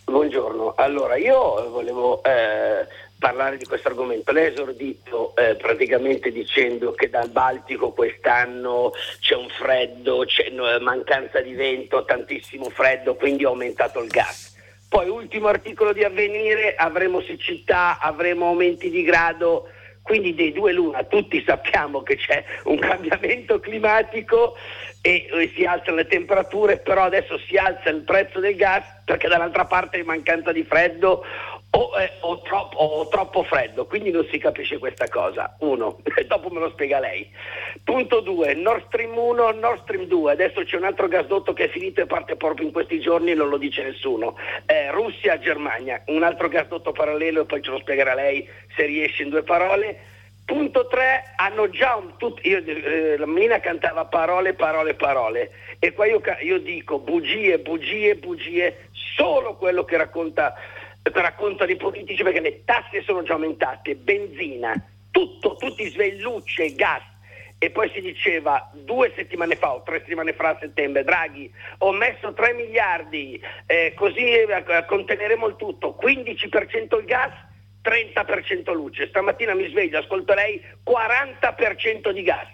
Buongiorno, allora io volevo eh, parlare di questo argomento. Lei ha esordito eh, praticamente dicendo che dal Baltico quest'anno c'è un freddo, c'è mancanza di vento, tantissimo freddo, quindi è aumentato il gas. Poi ultimo articolo di avvenire, avremo siccità, avremo aumenti di grado quindi dei due l'una, tutti sappiamo che c'è un cambiamento climatico e, si alzano le temperature, però adesso si alza il prezzo del gas perché dall'altra parte è mancanza di freddo o, eh, o, troppo, o, troppo, freddo, quindi non si capisce questa cosa. Uno, dopo me lo spiega lei. Punto due, Nord Stream 1, Nord Stream 2, adesso c'è un altro gasdotto che è finito e parte proprio in questi giorni non lo dice nessuno. Eh, Russia, Germania, un altro gasdotto parallelo e poi ce lo spiegherà lei se riesce in due parole. Punto 3, hanno già un tutto, io, eh, la Mina cantava parole, parole, parole e qua io, io dico bugie, bugie, bugie, solo quello che racconta raccontano i politici perché le tasse sono già aumentate, benzina, tutto, tutti svellucce, gas. E poi si diceva due settimane fa o tre settimane fa a settembre, Draghi, ho messo 3 miliardi, eh, così eh, conteneremo il tutto, 15% il gas, 30% luce. Stamattina mi sveglio, ascolto lei, 40% di gas.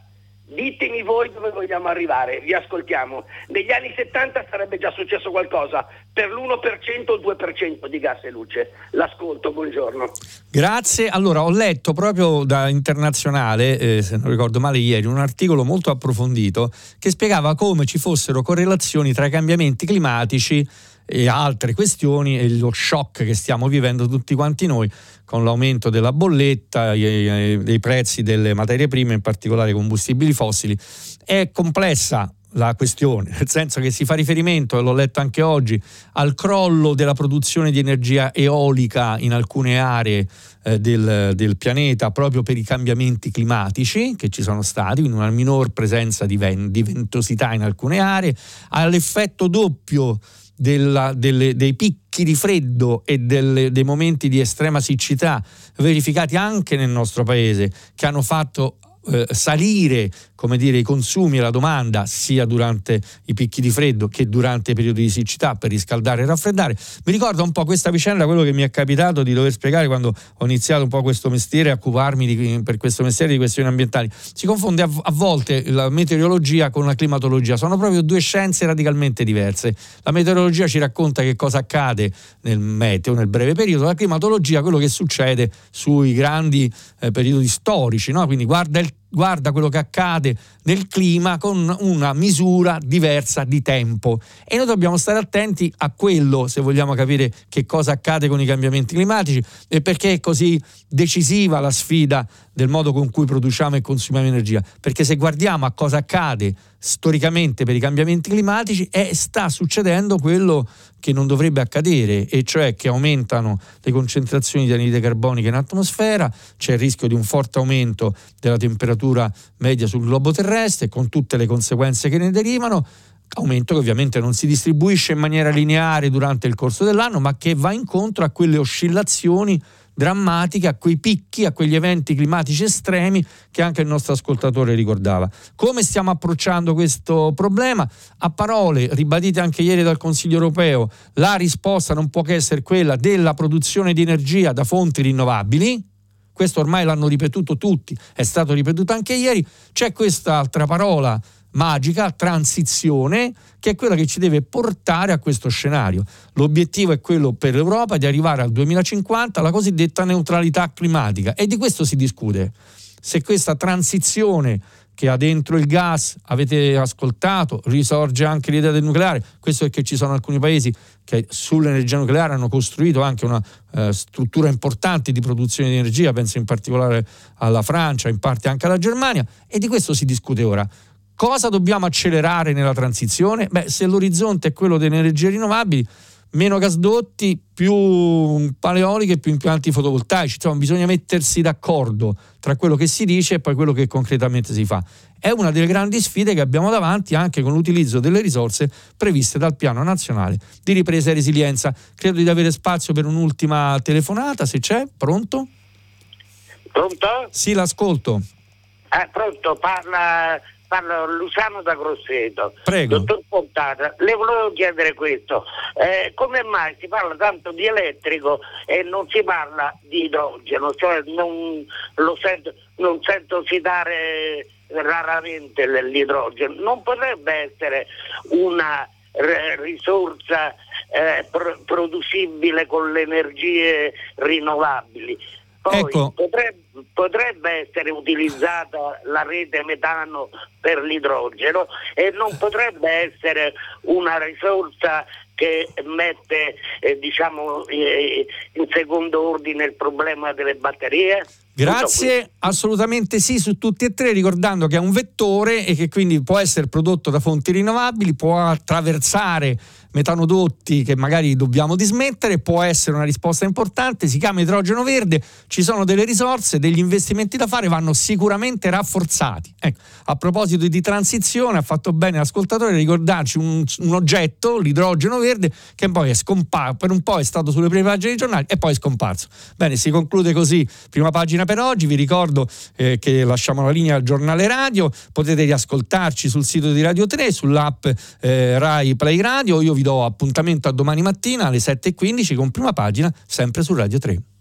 Ditemi voi dove vogliamo arrivare, vi ascoltiamo. Negli anni 70 sarebbe già successo qualcosa, per l'1% o il 2% di gas e luce. L'ascolto, buongiorno. Grazie. Allora, ho letto proprio da internazionale, eh, se non ricordo male ieri, un articolo molto approfondito che spiegava come ci fossero correlazioni tra i cambiamenti climatici e altre questioni e lo shock che stiamo vivendo tutti quanti noi con l'aumento della bolletta, dei prezzi delle materie prime, in particolare combustibili fossili. È complessa la questione, nel senso che si fa riferimento, e l'ho letto anche oggi, al crollo della produzione di energia eolica in alcune aree eh, del, del, pianeta proprio per i cambiamenti climatici che ci sono stati, quindi una minor presenza di, ven- di ventosità in alcune aree, all'effetto doppio della, delle, dei picchi di freddo e delle, dei momenti di estrema siccità verificati anche nel nostro paese, che hanno fatto eh, salire come dire, i consumi e la domanda sia durante i picchi di freddo che durante i periodi di siccità per riscaldare e raffreddare. Mi ricorda un po' questa vicenda, quello che mi è capitato di dover spiegare quando ho iniziato un po' questo mestiere, a occuparmi di, per questo mestiere di questioni ambientali. Si confonde a, a volte la meteorologia con la climatologia, sono proprio due scienze radicalmente diverse. La meteorologia ci racconta che cosa accade nel meteo, nel breve periodo, la climatologia quello che succede sui grandi eh, periodi storici, no? quindi guarda il guarda quello che accade nel clima con una misura diversa di tempo. E noi dobbiamo stare attenti a quello se vogliamo capire che cosa accade con i cambiamenti climatici e perché è così decisiva la sfida del modo con cui produciamo e consumiamo energia, perché se guardiamo a cosa accade storicamente per i cambiamenti climatici è, sta succedendo quello che non dovrebbe accadere, e cioè che aumentano le concentrazioni di anidride carbonica in atmosfera, c'è il rischio di un forte aumento della temperatura media sul globo terrestre, con tutte le conseguenze che ne derivano, aumento che ovviamente non si distribuisce in maniera lineare durante il corso dell'anno, ma che va incontro a quelle oscillazioni drammatiche, a quei picchi, a quegli eventi climatici estremi che anche il nostro ascoltatore ricordava. Come stiamo approcciando questo problema? A parole, ribadite anche ieri dal Consiglio europeo, la risposta non può che essere quella della produzione di energia da fonti rinnovabili, questo ormai l'hanno ripetuto tutti, è stato ripetuto anche ieri, c'è quest'altra parola magica, transizione, che è quella che ci deve portare a questo scenario. L'obiettivo è quello per l'Europa di arrivare al 2050 alla cosiddetta neutralità climatica e di questo si discute. Se questa transizione che ha dentro il gas, avete ascoltato, risorge anche l'idea del nucleare, questo perché ci sono alcuni paesi che sull'energia nucleare hanno costruito anche una eh, struttura importante di produzione di energia, penso in particolare alla Francia, in parte anche alla Germania, e di questo si discute ora. Cosa dobbiamo accelerare nella transizione? Beh, se l'orizzonte è quello delle energie rinnovabili, meno gasdotti, più paleoliche più impianti fotovoltaici. Insomma, bisogna mettersi d'accordo tra quello che si dice e poi quello che concretamente si fa. È una delle grandi sfide che abbiamo davanti anche con l'utilizzo delle risorse previste dal Piano Nazionale di Ripresa e Resilienza. Credo di avere spazio per un'ultima telefonata, se c'è. Pronto? Pronto? Sì, l'ascolto. Eh, pronto, parla Parlo Luciano da Grosseto. Prego. Dottor Fontana, le volevo chiedere questo. Eh, come mai si parla tanto di elettrico e non si parla di idrogeno? Cioè non, sento, non sento citare raramente l'idrogeno. Non potrebbe essere una risorsa eh, pro- producibile con le energie rinnovabili. Poi ecco. potrebbe, potrebbe, essere utilizzata la rete metano per l'idrogeno e non potrebbe essere una risorsa che mette eh, diciamo, eh, in secondo ordine il problema delle batterie? Grazie, assolutamente sì su tutti e tre, ricordando che è un vettore e che quindi può essere prodotto da fonti rinnovabili, può attraversare metanodotti che magari dobbiamo dismettere, può essere una risposta importante, si chiama idrogeno verde, ci sono delle risorse, degli investimenti da fare, vanno sicuramente rafforzati. Ecco, a proposito di transizione, ha fatto bene l'ascoltatore ricordarci un, un oggetto, l'idrogeno verde, che poi è scomparso, per un po' è stato sulle prime pagine dei giornali e poi è scomparso. Bene, si conclude così, prima pagina per oggi, vi ricordo eh, che lasciamo la linea al giornale radio, potete riascoltarci sul sito di Radio 3, sull'app eh, Rai Play Radio, io vi do appuntamento a domani mattina alle 7.15 con prima pagina sempre su Radio 3.